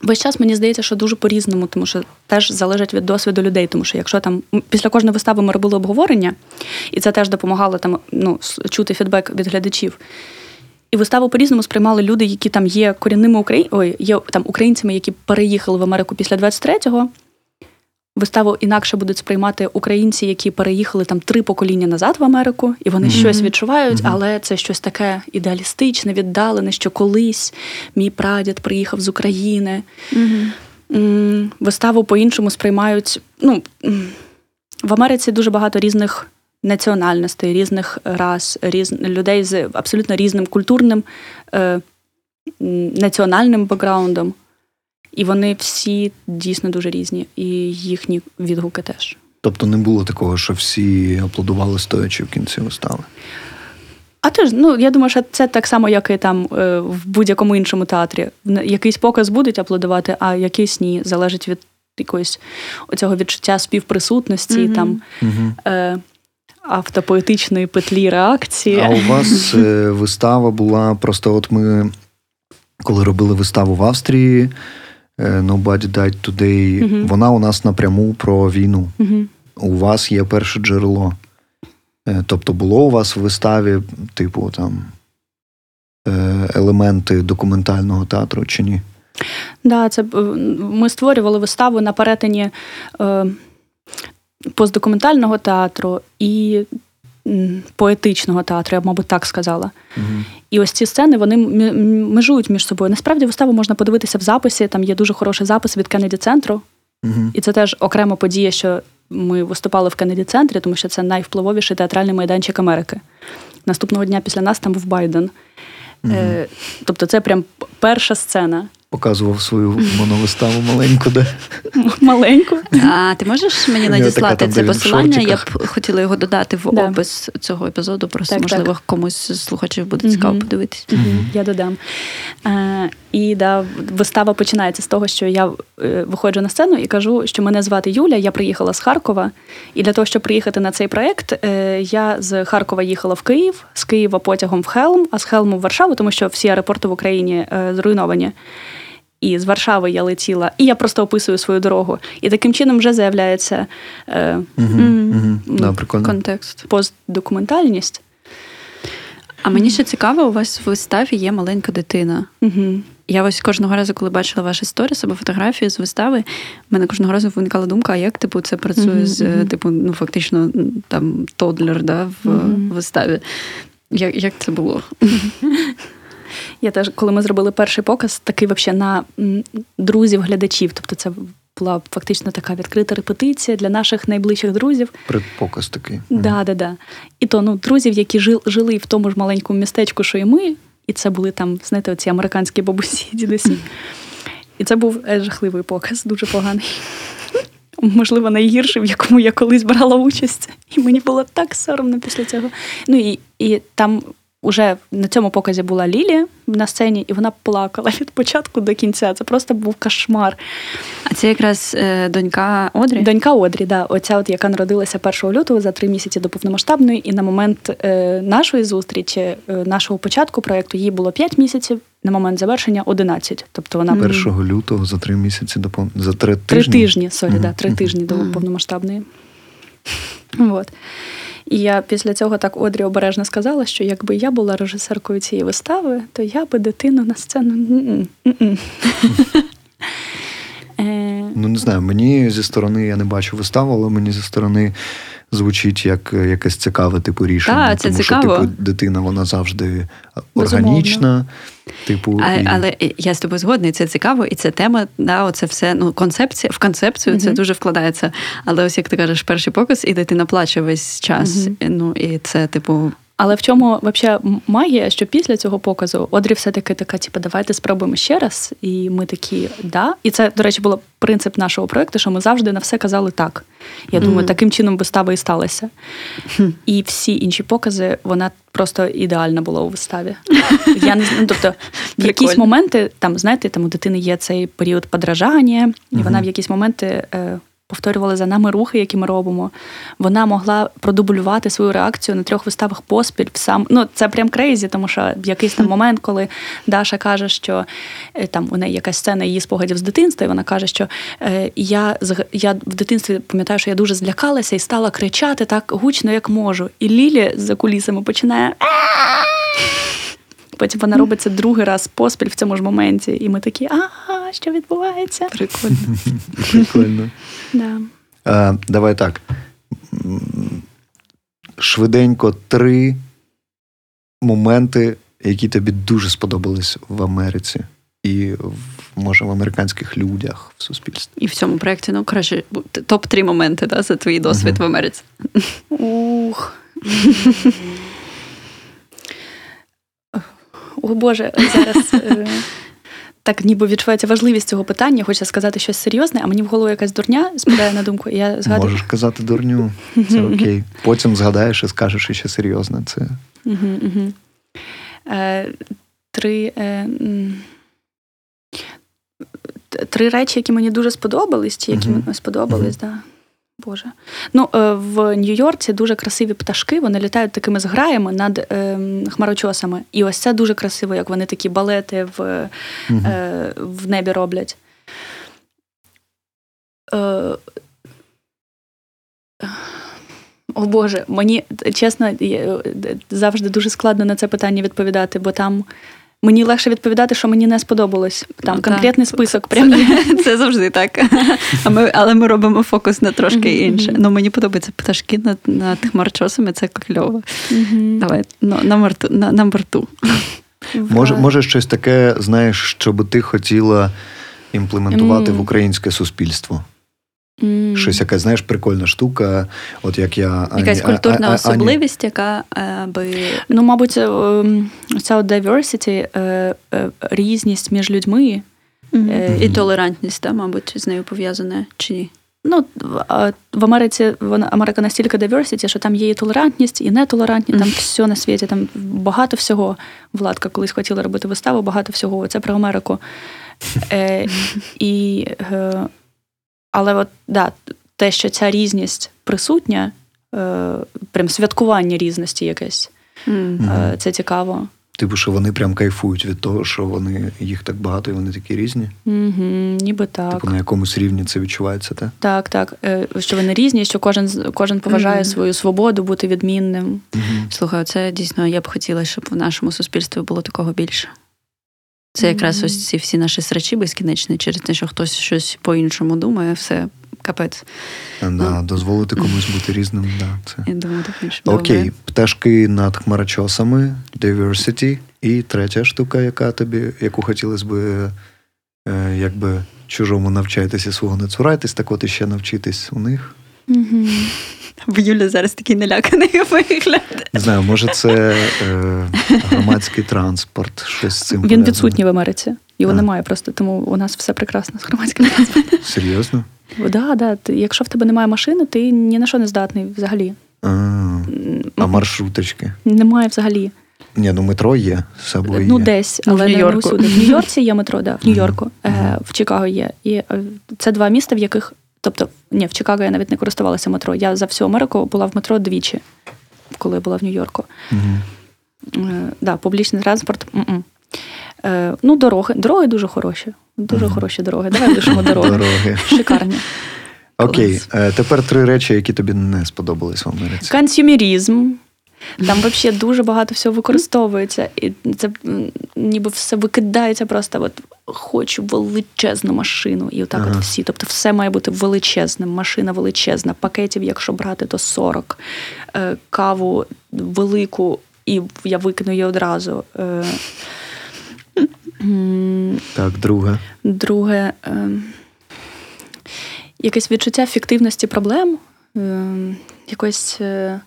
Весь час мені здається, що дуже по-різному, тому що теж залежить від досвіду людей. Тому що якщо там після кожної вистави ми робили обговорення, і це теж допомагало там ну, чути фідбек від глядачів. І виставу по-різному сприймали люди, які там є корінними Украї... Ой, є там українцями, які переїхали в Америку після 23-го. Виставу інакше будуть сприймати українці, які переїхали там три покоління назад в Америку, і вони mm-hmm. щось відчувають, mm-hmm. але це щось таке ідеалістичне, віддалене, що колись мій прадід приїхав з України. Mm-hmm. Виставу по-іншому сприймають. Ну, В Америці дуже багато різних національностей, різних рас, різ, людей з абсолютно різним культурним, е, національним бекграундом. І вони всі дійсно дуже різні, і їхні відгуки теж. Тобто не було такого, що всі аплодували стоячи в кінці вистави? А теж, ну я думаю, що це так само, як і там е, в будь-якому іншому театрі. Якийсь показ будуть аплодувати, а якийсь ні. Залежить від якоїсь оцього відчуття співприсутності. Mm-hmm. там. Mm-hmm. Е, автопоетичної петлі реакції. А у вас е, вистава була просто, от ми коли робили виставу в Австрії. Е, Nobody Died Today, uh вона у нас напряму про війну. uh У вас є перше джерело. Е, тобто було у вас в виставі, типу, там елементи документального театру чи ні? Да, це ми створювали виставу на перетині постдокументального театру і поетичного театру, я б, мабуть, так сказала. Угу. І ось ці сцени вони межують між собою. Насправді, виставу можна подивитися в записі. Там є дуже хороший запис від Кеннеді центру. Угу. І це теж окрема подія, що ми виступали в Кеннеді центрі, тому що це найвпливовіший театральний майданчик Америки. Наступного дня після нас там був Байден. Угу. Тобто, це прям перша сцена показував свою моновиставу маленьку, де маленьку. А ти можеш мені надіслати це посилання? Я б хотіла його додати в да. опис цього епізоду. Просто так, можливо так. комусь з слухачів буде цікаво подивитись. Угу. Я додам. А, І да, вистава починається з того, що я е, виходжу на сцену і кажу, що мене звати Юля, я приїхала з Харкова. І для того, щоб приїхати на цей проєкт, е, я з Харкова їхала в Київ, з Києва потягом в Хелм, а з Хелму в Варшаву, тому що всі аеропорти в Україні е, зруйновані і з Варшави я летіла, і я просто описую свою дорогу. І таким чином вже з'являється е, угу, угу. Да, контекст, постдокументальність. А мені ще цікаво, у вас в виставі є маленька дитина. Угу. Я ось кожного разу, коли бачила ваші сторіс або фотографії з вистави, в мене кожного разу виникала думка, а як типу це працює mm-hmm. з типу, ну фактично там тодлер да, в mm-hmm. виставі. Як як це було? Я теж, коли ми зробили перший показ, такий взагалі на друзів-глядачів. Тобто, це була фактично така відкрита репетиція для наших найближчих друзів. Предпоказ такий. Да, да, да. І то ну, друзів, які жили в тому ж маленькому містечку, що і ми, і це були там, знаєте, оці американські бабусі, дідусі. І це був е, жахливий показ, дуже поганий. Можливо, найгірший, в якому я колись брала участь. І мені було так соромно після цього. Ну і і там уже на цьому показі була Лілі на сцені, і вона плакала від початку до кінця. Це просто був кошмар. А це якраз е, донька Одрі? Донька Одрі, да, оця, от, яка народилася 1 лютого за три місяці до повномасштабної, і на момент е, нашої зустрічі, е, нашого початку проєкту, їй було 5 місяців, на момент завершення 11. Тобто вона 1 лютого за три місяці до пов... за три тижні. Три тижні, sorry, угу. да, три тижні до повномасштабної. Вот. І я після цього так Одрі обережно сказала, що якби я була режисеркою цієї вистави, то я би дитину на сцену. Е, ну, не знаю, мені зі сторони я не бачу виставу, але мені зі сторони звучить як якесь цікаве типу рішення. Так, це тому цікаво. що типу, дитина вона завжди органічна. Типу, а, і... Але я з тобою згодний, це цікаво, і це тема, да, оце все ну, концепція, в концепцію mm-hmm. це дуже вкладається. Але ось як ти кажеш, перший показ, і дитина плаче весь час. Mm-hmm. Ну і це, типу. Але в чому взагалі магія, що після цього показу Одрі все-таки така, типу, давайте спробуємо ще раз. І ми такі, да. І це, до речі, було принцип нашого проєкту, що ми завжди на все казали так. Я mm-hmm. думаю, таким чином вистава і сталася. Mm-hmm. І всі інші покази, вона просто ідеальна була у виставі. Я не знаю, тобто в якісь моменти, там, знаєте, там у дитини є цей період подражання, і вона в якісь моменти. Е, повторювала за нами рухи, які ми робимо. Вона могла продублювати свою реакцію на трьох виставах поспіль. В сам ну це прям крейзі, тому що в якийсь там момент, коли Даша каже, що е, там у неї якась сцена її спогадів з дитинства, і вона каже, що е, я я в дитинстві пам'ятаю, що я дуже злякалася і стала кричати так гучно, як можу. І Лілі за кулісами починає. Потім вона робить це другий раз поспіль в цьому ж моменті, і ми такі, ага, що відбувається? Прикольно. Прикольно. Да. А, Давай так. Швиденько три моменти, які тобі дуже сподобались в Америці. І може в американських людях в суспільстві. І в цьому проєкті, ну, краще, топ-3 моменти да, за твій досвід uh-huh. в Америці. Ух. О Боже, зараз е, так ніби відчувається важливість цього питання, хочеться сказати щось серйозне, а мені в голову якась дурня спадає на думку. і я згадую... Можеш казати дурню, це окей. Потім згадаєш і скажеш ще серйозне. Це... Е, три е, три речі, які мені дуже сподобались, ті, які мені сподобались, так. Боже. Ну, е, в Нью-Йорці дуже красиві пташки, вони літають такими зграями над е, хмарочосами. І ось це дуже красиво, як вони такі балети в е, в небі роблять. Е, о Боже, мені чесно, завжди дуже складно на це питання відповідати, бо там Мені легше відповідати, що мені не сподобалось. Там ну, конкретний так. список. Прям це, це завжди так. А ми, Але ми робимо фокус на трошки mm-hmm. інше. Ну мені подобаються пташки над над хмарчосами, це кльово. Mm-hmm. Давай на на, морту, на, на борту. Може, може, щось таке, знаєш, що би ти хотіла імплементувати mm. в українське суспільство? Mm. Щось якась, знаєш, прикольна штука. От як я Якась культурна а, особливість, яка е, би. Ну, мабуть, е, ця diversity, е, різність між людьми. Mm-hmm. І толерантність, та, мабуть, з нею пов'язана чи ні? Ну, в Америці вона Америка настільки diversity, що там є і толерантність, і нетолерантність, там все на світі, там багато всього. Владка колись хотіла робити виставу, багато всього. Це про Америку. Е, І але от да, те, що ця різність присутня, е, прям святкування різності якесь, mm-hmm. це цікаво. Типу, що вони прям кайфують від того, що вони їх так багато і вони такі різні. Угу, Ніби так. Типу на якомусь рівні це відчувається, так? Так, так. Е, що вони різні, що кожен кожен поважає mm свою свободу бути відмінним. Угу. Слухай, це дійсно я б хотіла, щоб в нашому суспільстві було такого більше. Це якраз ось ці всі наші срачі безкінечні, через те, що хтось щось по-іншому думає, все капець. Да, ну. Дозволити комусь бути різним. Да, це. Я думаю, так більше. Окей, Добре. пташки над хмарочосами, diversity. І третя штука, яка тобі, яку хотілося би е, якби чужому навчайтеся свого не цурайтесь, так от іще навчитись у них. Угу. В Юлі зараз такий наляканий вигляд. Не знаю, може, це е, громадський транспорт. щось з цим. Він відсутній в Америці. Його а. немає просто, тому у нас все прекрасно з громадським транспортом. Серйозно? Да, да. Якщо в тебе немає машини, ти ні на що не здатний взагалі. А, а маршруточки? Немає взагалі. Ні, ну метро є. Сабвей Ну, є. десь, Ну, в але не усюди. В Нью-Йорці є метро, да, в Нью-Йорку, е, в Чикаго є. І е, це два міста, в яких. Тобто, ні, в Чикаго я навіть не користувалася метро. Я за всю Америку була в метро двічі, коли я була в Нью-Йорку. Угу. Е, да, публічний транспорт. м-м. Е, ну, дороги. Дороги дуже хороші. Дуже угу. хороші дороги. Давай лишимо дороги. Дороги. Шикарні. Окей, Клас. е, тепер три речі, які тобі не сподобались в Америці. Консюмерізм. Там взагалі дуже багато всього використовується, і це ніби все викидається просто. От хочу величезну машину, і отак Ага. от всі. Тобто, все має бути величезним, машина величезна, пакетів, якщо брати, то 40, е, каву велику, і я викину її одразу. Е, Так, друге. Друге, е, якесь відчуття фіктивності проблем, якоїсь е,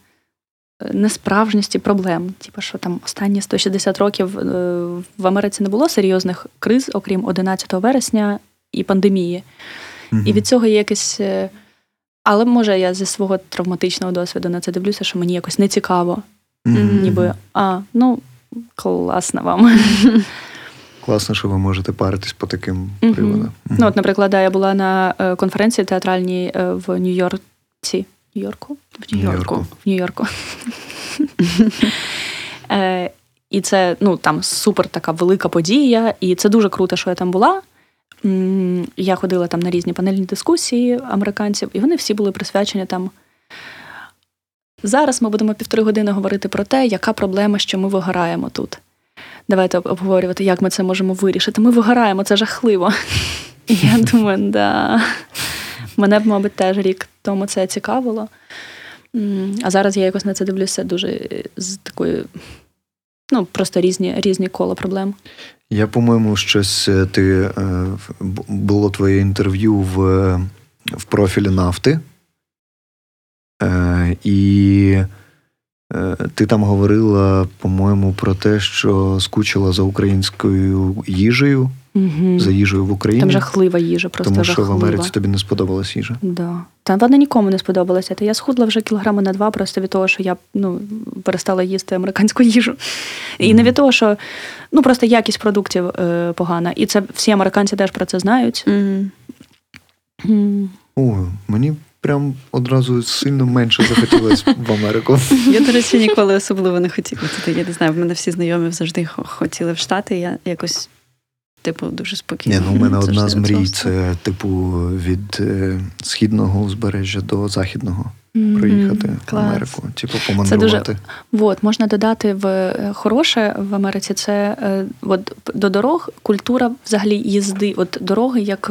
несправжності проблем. Типу, що там останні 160 років е, в Америці не було серйозних криз, окрім 11 вересня і пандемії. Мгм. І від цього є якесь. е, Але може я зі свого травматичного досвіду на це дивлюся, що мені якось не цікаво. Мгм. Ніби, а, ну, класно вам. Класно, що ви можете паритись по таким Мгм. приводам. Мгм. Ну, от, наприклад, да, я була на е, конференції театральній в Нью-Йорці. Нью-Йорку? В Нью-Йорку. В Нью-Йорку. Е, І це ну, там супер така велика подія, і це дуже круто, що я там була. Я ходила там на різні панельні дискусії американців, і вони всі були присвячені там. Зараз ми будемо півтори години говорити про те, яка проблема, що ми вигораємо тут. Давайте обговорювати, як ми це можемо вирішити. Ми вигораємо, це жахливо. І я думаю, да. Мене б, мабуть, теж рік тому це цікавило. А зараз я якось на це дивлюся дуже з такою, ну, просто різні, різні кола проблем. Я, по-моєму, щось е, ти е, було твоє інтерв'ю в, е, в профілі нафти. І ти там говорила, по-моєму, про те, що скучила за українською їжею, Угу. за їжею в Україні. Там жахлива їжа, просто тому що в Америці тобі не сподобалась їжа. Да. Та вона нікому не сподобалася. Та я схудла вже кілограми на два просто від того, що я ну, перестала їсти американську їжу. І не від того, що ну, просто якість продуктів е, погана. І це всі американці теж про це знають. М. О, мені прям одразу сильно менше захотілось в Америку. Я, до речі, ніколи особливо не хотіла туди. Я не знаю, в мене всі знайомі завжди хотіли в Штати. Я якось, типу, дуже спокійно. Ні, ну у мене одна з мрій це, типу, від е, східного узбережжя до західного проїхати в клас. Америку. Типу, помандрувати. От, можна додати в е, хороше в Америці це е, от, до дорог культура взагалі їзди. От дороги, як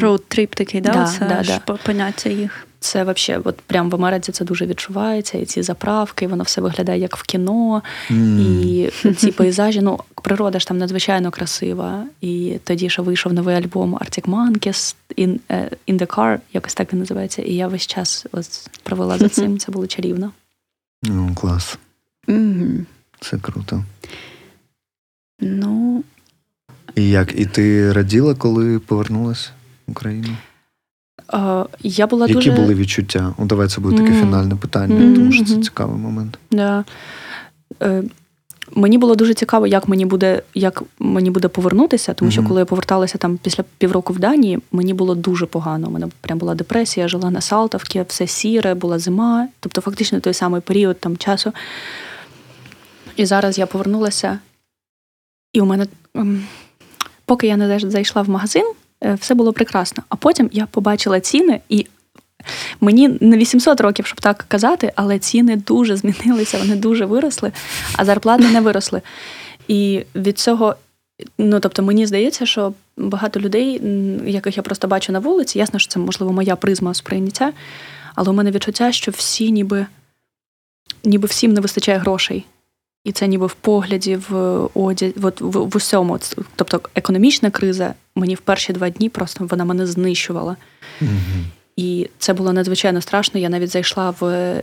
Road trip такий, да? Да, це да, ж да. поняття їх. Це вообще, от прям в Америці це дуже відчувається. І ці заправки, воно все виглядає як в кіно. М. І ці пейзажі, ну, природа ж там надзвичайно красива. І тоді ще вийшов новий альбом Arctic Monkeys in, е, in the Car, якось так він називається. І я весь час ось провела за цим. Це було чарівно. Ну, клас. Мгм. Це круто. Ну, І як? І ти раділа, коли повернулась в Україну? Я була Які дуже... були відчуття? Ну, давай це буде таке Мгм. фінальне питання, Мгм. тому що це цікавий момент. Да. Е, мені було дуже цікаво, як мені буде, як мені буде повернутися, тому що коли я поверталася там після півроку в Данії, мені було дуже погано. У мене прям була депресія, жила на Салтовці, все сіре, була зима, тобто фактично той самий період там часу. І зараз я повернулася, і у мене, ем, поки я не зайшла в магазин, все було прекрасно. А потім я побачила ціни, і мені не 800 років, щоб так казати, але ціни дуже змінилися, вони дуже виросли, а зарплати не виросли. І від цього, ну тобто, мені здається, що багато людей, яких я просто бачу на вулиці, ясно, що це можливо моя призма сприйняття, але у мене відчуття, що всі ніби, ніби всім не вистачає грошей. І це ніби в погляді, в одязі, от в, в усьому. Тобто економічна криза мені в перші два дні просто вона мене знищувала. І це було надзвичайно страшно. Я навіть зайшла в, е,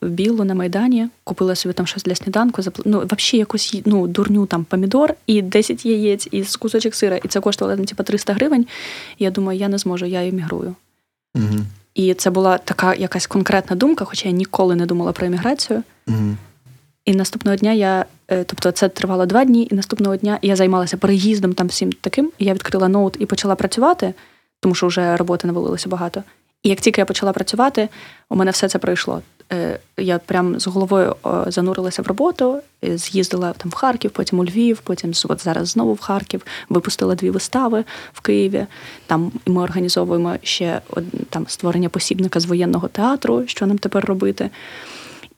в білу на Майдані, купила собі там щось для сніданку, запл... ну, взагалі якусь ну, дурню там помідор і 10 яєць, і кусочок сира. І це коштувало ну, типу, 300 гривень. І я думаю, я не зможу, я емігрую. Мгм. І це була така якась конкретна думка, хоча я ніколи не думала про еміграцію. Мгм. І наступного дня я, е, тобто це тривало два дні, і наступного дня я займалася переїздом там всім таким. І я відкрила ноут і почала працювати, тому що вже роботи навалилося багато. І як тільки я почала працювати, у мене все це пройшло. Е, я прям з головою занурилася в роботу, е, з'їздила там в Харків, потім у Львів, потім от зараз знову в Харків, випустила дві вистави в Києві. Там ми організовуємо ще там створення посібника з воєнного театру, що нам тепер робити.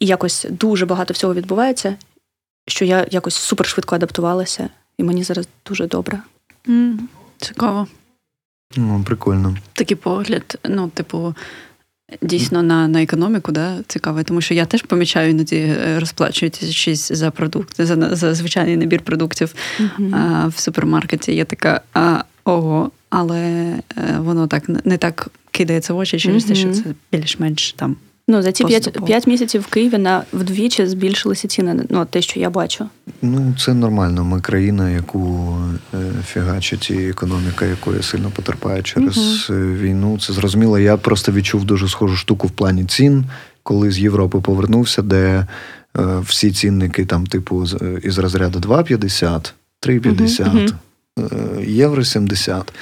І якось дуже багато всього відбувається, що я якось супер швидко адаптувалася, і мені зараз дуже добре. Mm, цікаво. Ну, Прикольно. Такий погляд, ну, типу, дійсно на на економіку, да, цікавий, тому що я теж помічаю іноді е, розплачуючись за продукти, за за звичайний набір продуктів mm-hmm. а, в супермаркеті. Я така, а, ого, але е, воно так не так кидається в очі через mm-hmm. те, що це більш-менш там. Ну, за ці п'ять місяців в Києві на вдвічі збільшилися ціни. Ну, те, що я бачу. Ну, це нормально. Ми країна, яку е, фігачить і економіка, якої сильно потерпає через uh війну. Це зрозуміло. Я просто відчув дуже схожу штуку в плані цін, коли з Європи повернувся, де е, всі цінники там, типу, із розряду 2,50, 3,50, uh євро 70.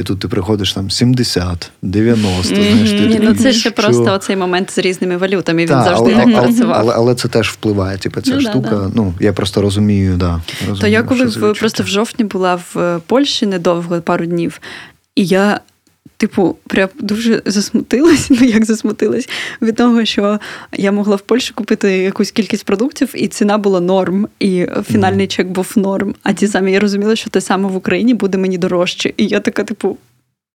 І тут ти приходиш там 70, 90, mm-hmm. знаєш, ти Ні, ну це ще що... просто оцей момент з різними валютами. Він Та, завжди але, так працював. Але, але це теж впливає. Типу, ця ну, штука. Да, ну я просто розумію, да. Розумію, То я коли в, просто в жовтні була в Польщі недовго, пару днів, і я типу, прям дуже засмутилась, ну як засмутилась, від того, що я могла в Польщі купити якусь кількість продуктів, і ціна була норм, і фінальний чек був норм. А ті самі я розуміла, що те саме в Україні буде мені дорожче. І я така, типу,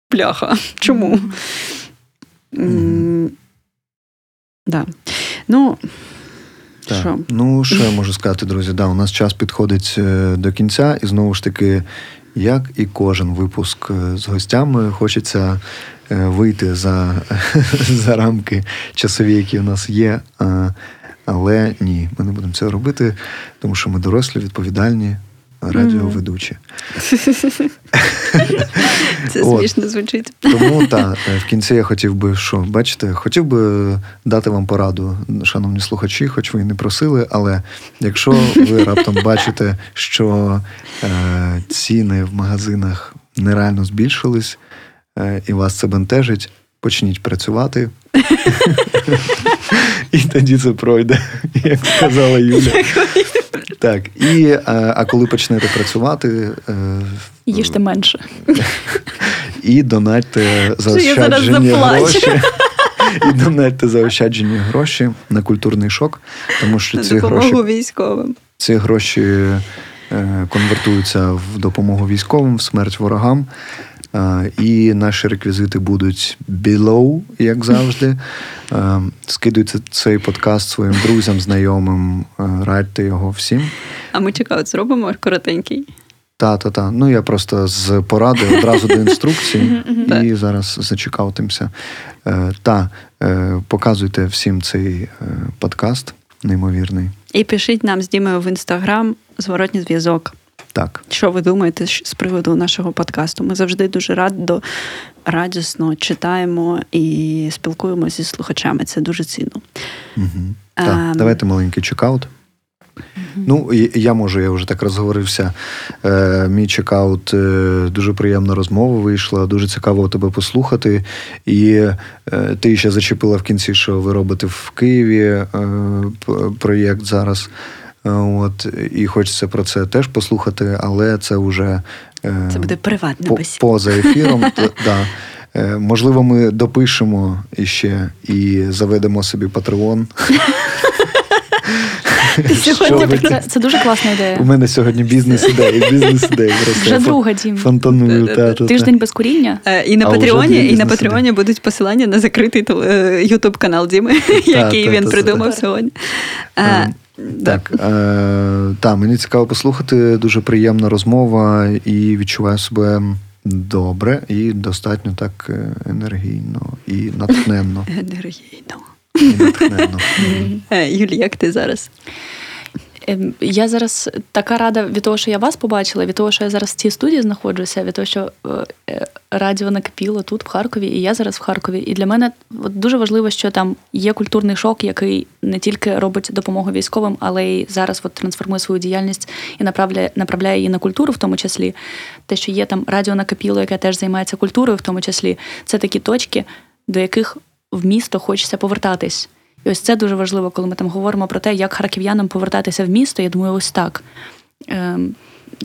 пляха. Чому? Да. Ну, так. Що? Ну, що я можу сказати, друзі? Да, У нас час підходить е, до кінця, і знову ж таки, як і кожен випуск е, з гостями, хочеться е, вийти за за рамки часові, які у нас є. Але ні, ми не будемо цього робити, тому що ми дорослі, відповідальні радіоведучі. Це смішно звучить. Тому так, в кінці я хотів би, що бачите, хотів би дати вам пораду, шановні слухачі, хоч ви і не просили, але якщо ви раптом бачите, що е, ціни в магазинах нереально збільшились, е, і вас це бентежить, почніть працювати. І тоді це пройде, як сказала Юля. Так, і е, а коли почнете працювати, е, їжте менше. І донатьте заощаджені гроші. І донатьте заощаджені гроші на культурний шок, тому що ці гроші військовим. Ці гроші е, конвертуються в допомогу військовим, в смерть ворогам. І наші реквізити будуть below, як завжди. Скидуйте цей подкаст своїм друзям, знайомим, радьте його всім. А ми чекають, зробимо коротенький. Та-та-та. Ну я просто з поради одразу до інструкції і зараз зачекавтимся. Е, та е, показуйте всім цей е, подкаст, неймовірний. І пишіть нам з Дімою в інстаграм зворотній зв'язок. Так. Що ви думаєте з приводу нашого подкасту? Ми завжди дуже радо, радісно читаємо і спілкуємося зі слухачами. Це дуже цінно. Угу. Так, а, Давайте маленький чекаут. Ну, я можу, я вже так розговорився. Е, Мій чекаут, е, дуже приємна розмова вийшла, дуже цікаво тебе послухати. І е, ти ще зачепила в кінці, що ви робите в Києві е, проєкт зараз. Е, от і хочеться про це теж послухати, але це вже е, це буде приватна по, поза ефіром. да. Е, можливо, ми допишемо іще і заведемо собі патреон. Сьогодні це, це дуже класна ідея. У мене сьогодні бізнес-ідея, бізнес-ідея. Вже друга дім. Фонтаную. Тиждень без куріння. І на Патреоні, і на Патреоні будуть посилання на закритий ютуб канал Діми, який він придумав сьогодні. Так, е, та, мені цікаво послухати. Дуже приємна розмова і відчуваю себе добре і достатньо так е, енергійно і натхненно. Енергійно. І натхненно. Е, Юлі, як ти зараз? Ем, я зараз така рада від того, що я вас побачила, від того, що я зараз в цій студії знаходжуся, від того, що е, радіо накипіло тут, в Харкові, і я зараз в Харкові. І для мене от дуже важливо, що там є культурний шок, який не тільки робить допомогу військовим, але й зараз от трансформує свою діяльність і направляє направляє її на культуру, в тому числі. Те, що є там радіо накипіло, яке теж займається культурою, в тому числі, це такі точки, до яких в місто хочеться повертатись. І ось це дуже важливо, коли ми там говоримо про те, як харків'янам повертатися в місто. Я думаю, ось так. Ем,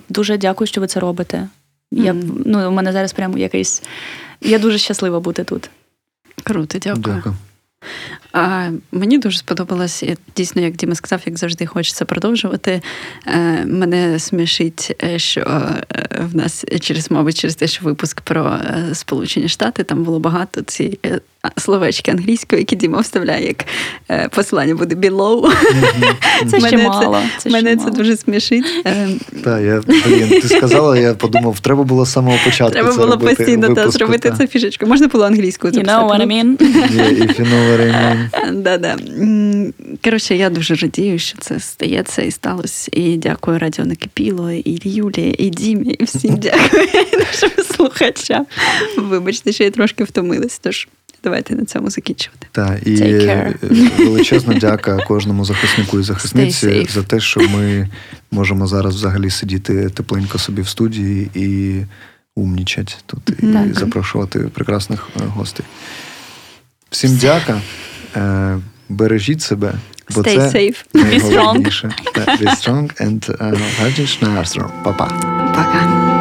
Дуже дякую, що ви це робите. Я, mm. ну, У мене зараз прямо якийсь. Я дуже щаслива бути тут. Круто, дякую. Дякую. А, Мені дуже сподобалось, дійсно, як Діма сказав, як завжди хочеться продовжувати. Е, Мене смішить, е, що е, в нас через, мабуть, через те, що випуск про е, Сполучені Штати, там було багато ці словечки англійської, які Діма вставляє, як посилання буде below. Це ще мало. Це Мене це дуже смішить. Так, я, блін, ти сказала, я подумав, треба було з самого початку. Треба це було робити, постійно та, зробити це фішечку. Можна було англійською You know what I mean? Yeah, if you know what I mean. Да-да. Коротше, я дуже радію, що це стається і сталося. І дякую Радіо Накипіло, і Юлії, і Дімі, і всім дякую нашим слухачам. Вибачте, що я трошки втомилась, тож давайте на цьому закінчувати. Так, і величезна дяка кожному захиснику і захисниці за те, що ми можемо зараз взагалі сидіти тепленько собі в студії і умнічать тут, і так. запрошувати прекрасних е, гостей. Всім дяка. Е, бережіть себе, бо Stay це safe. найголовніше. Be strong and uh, Па-па. Пока.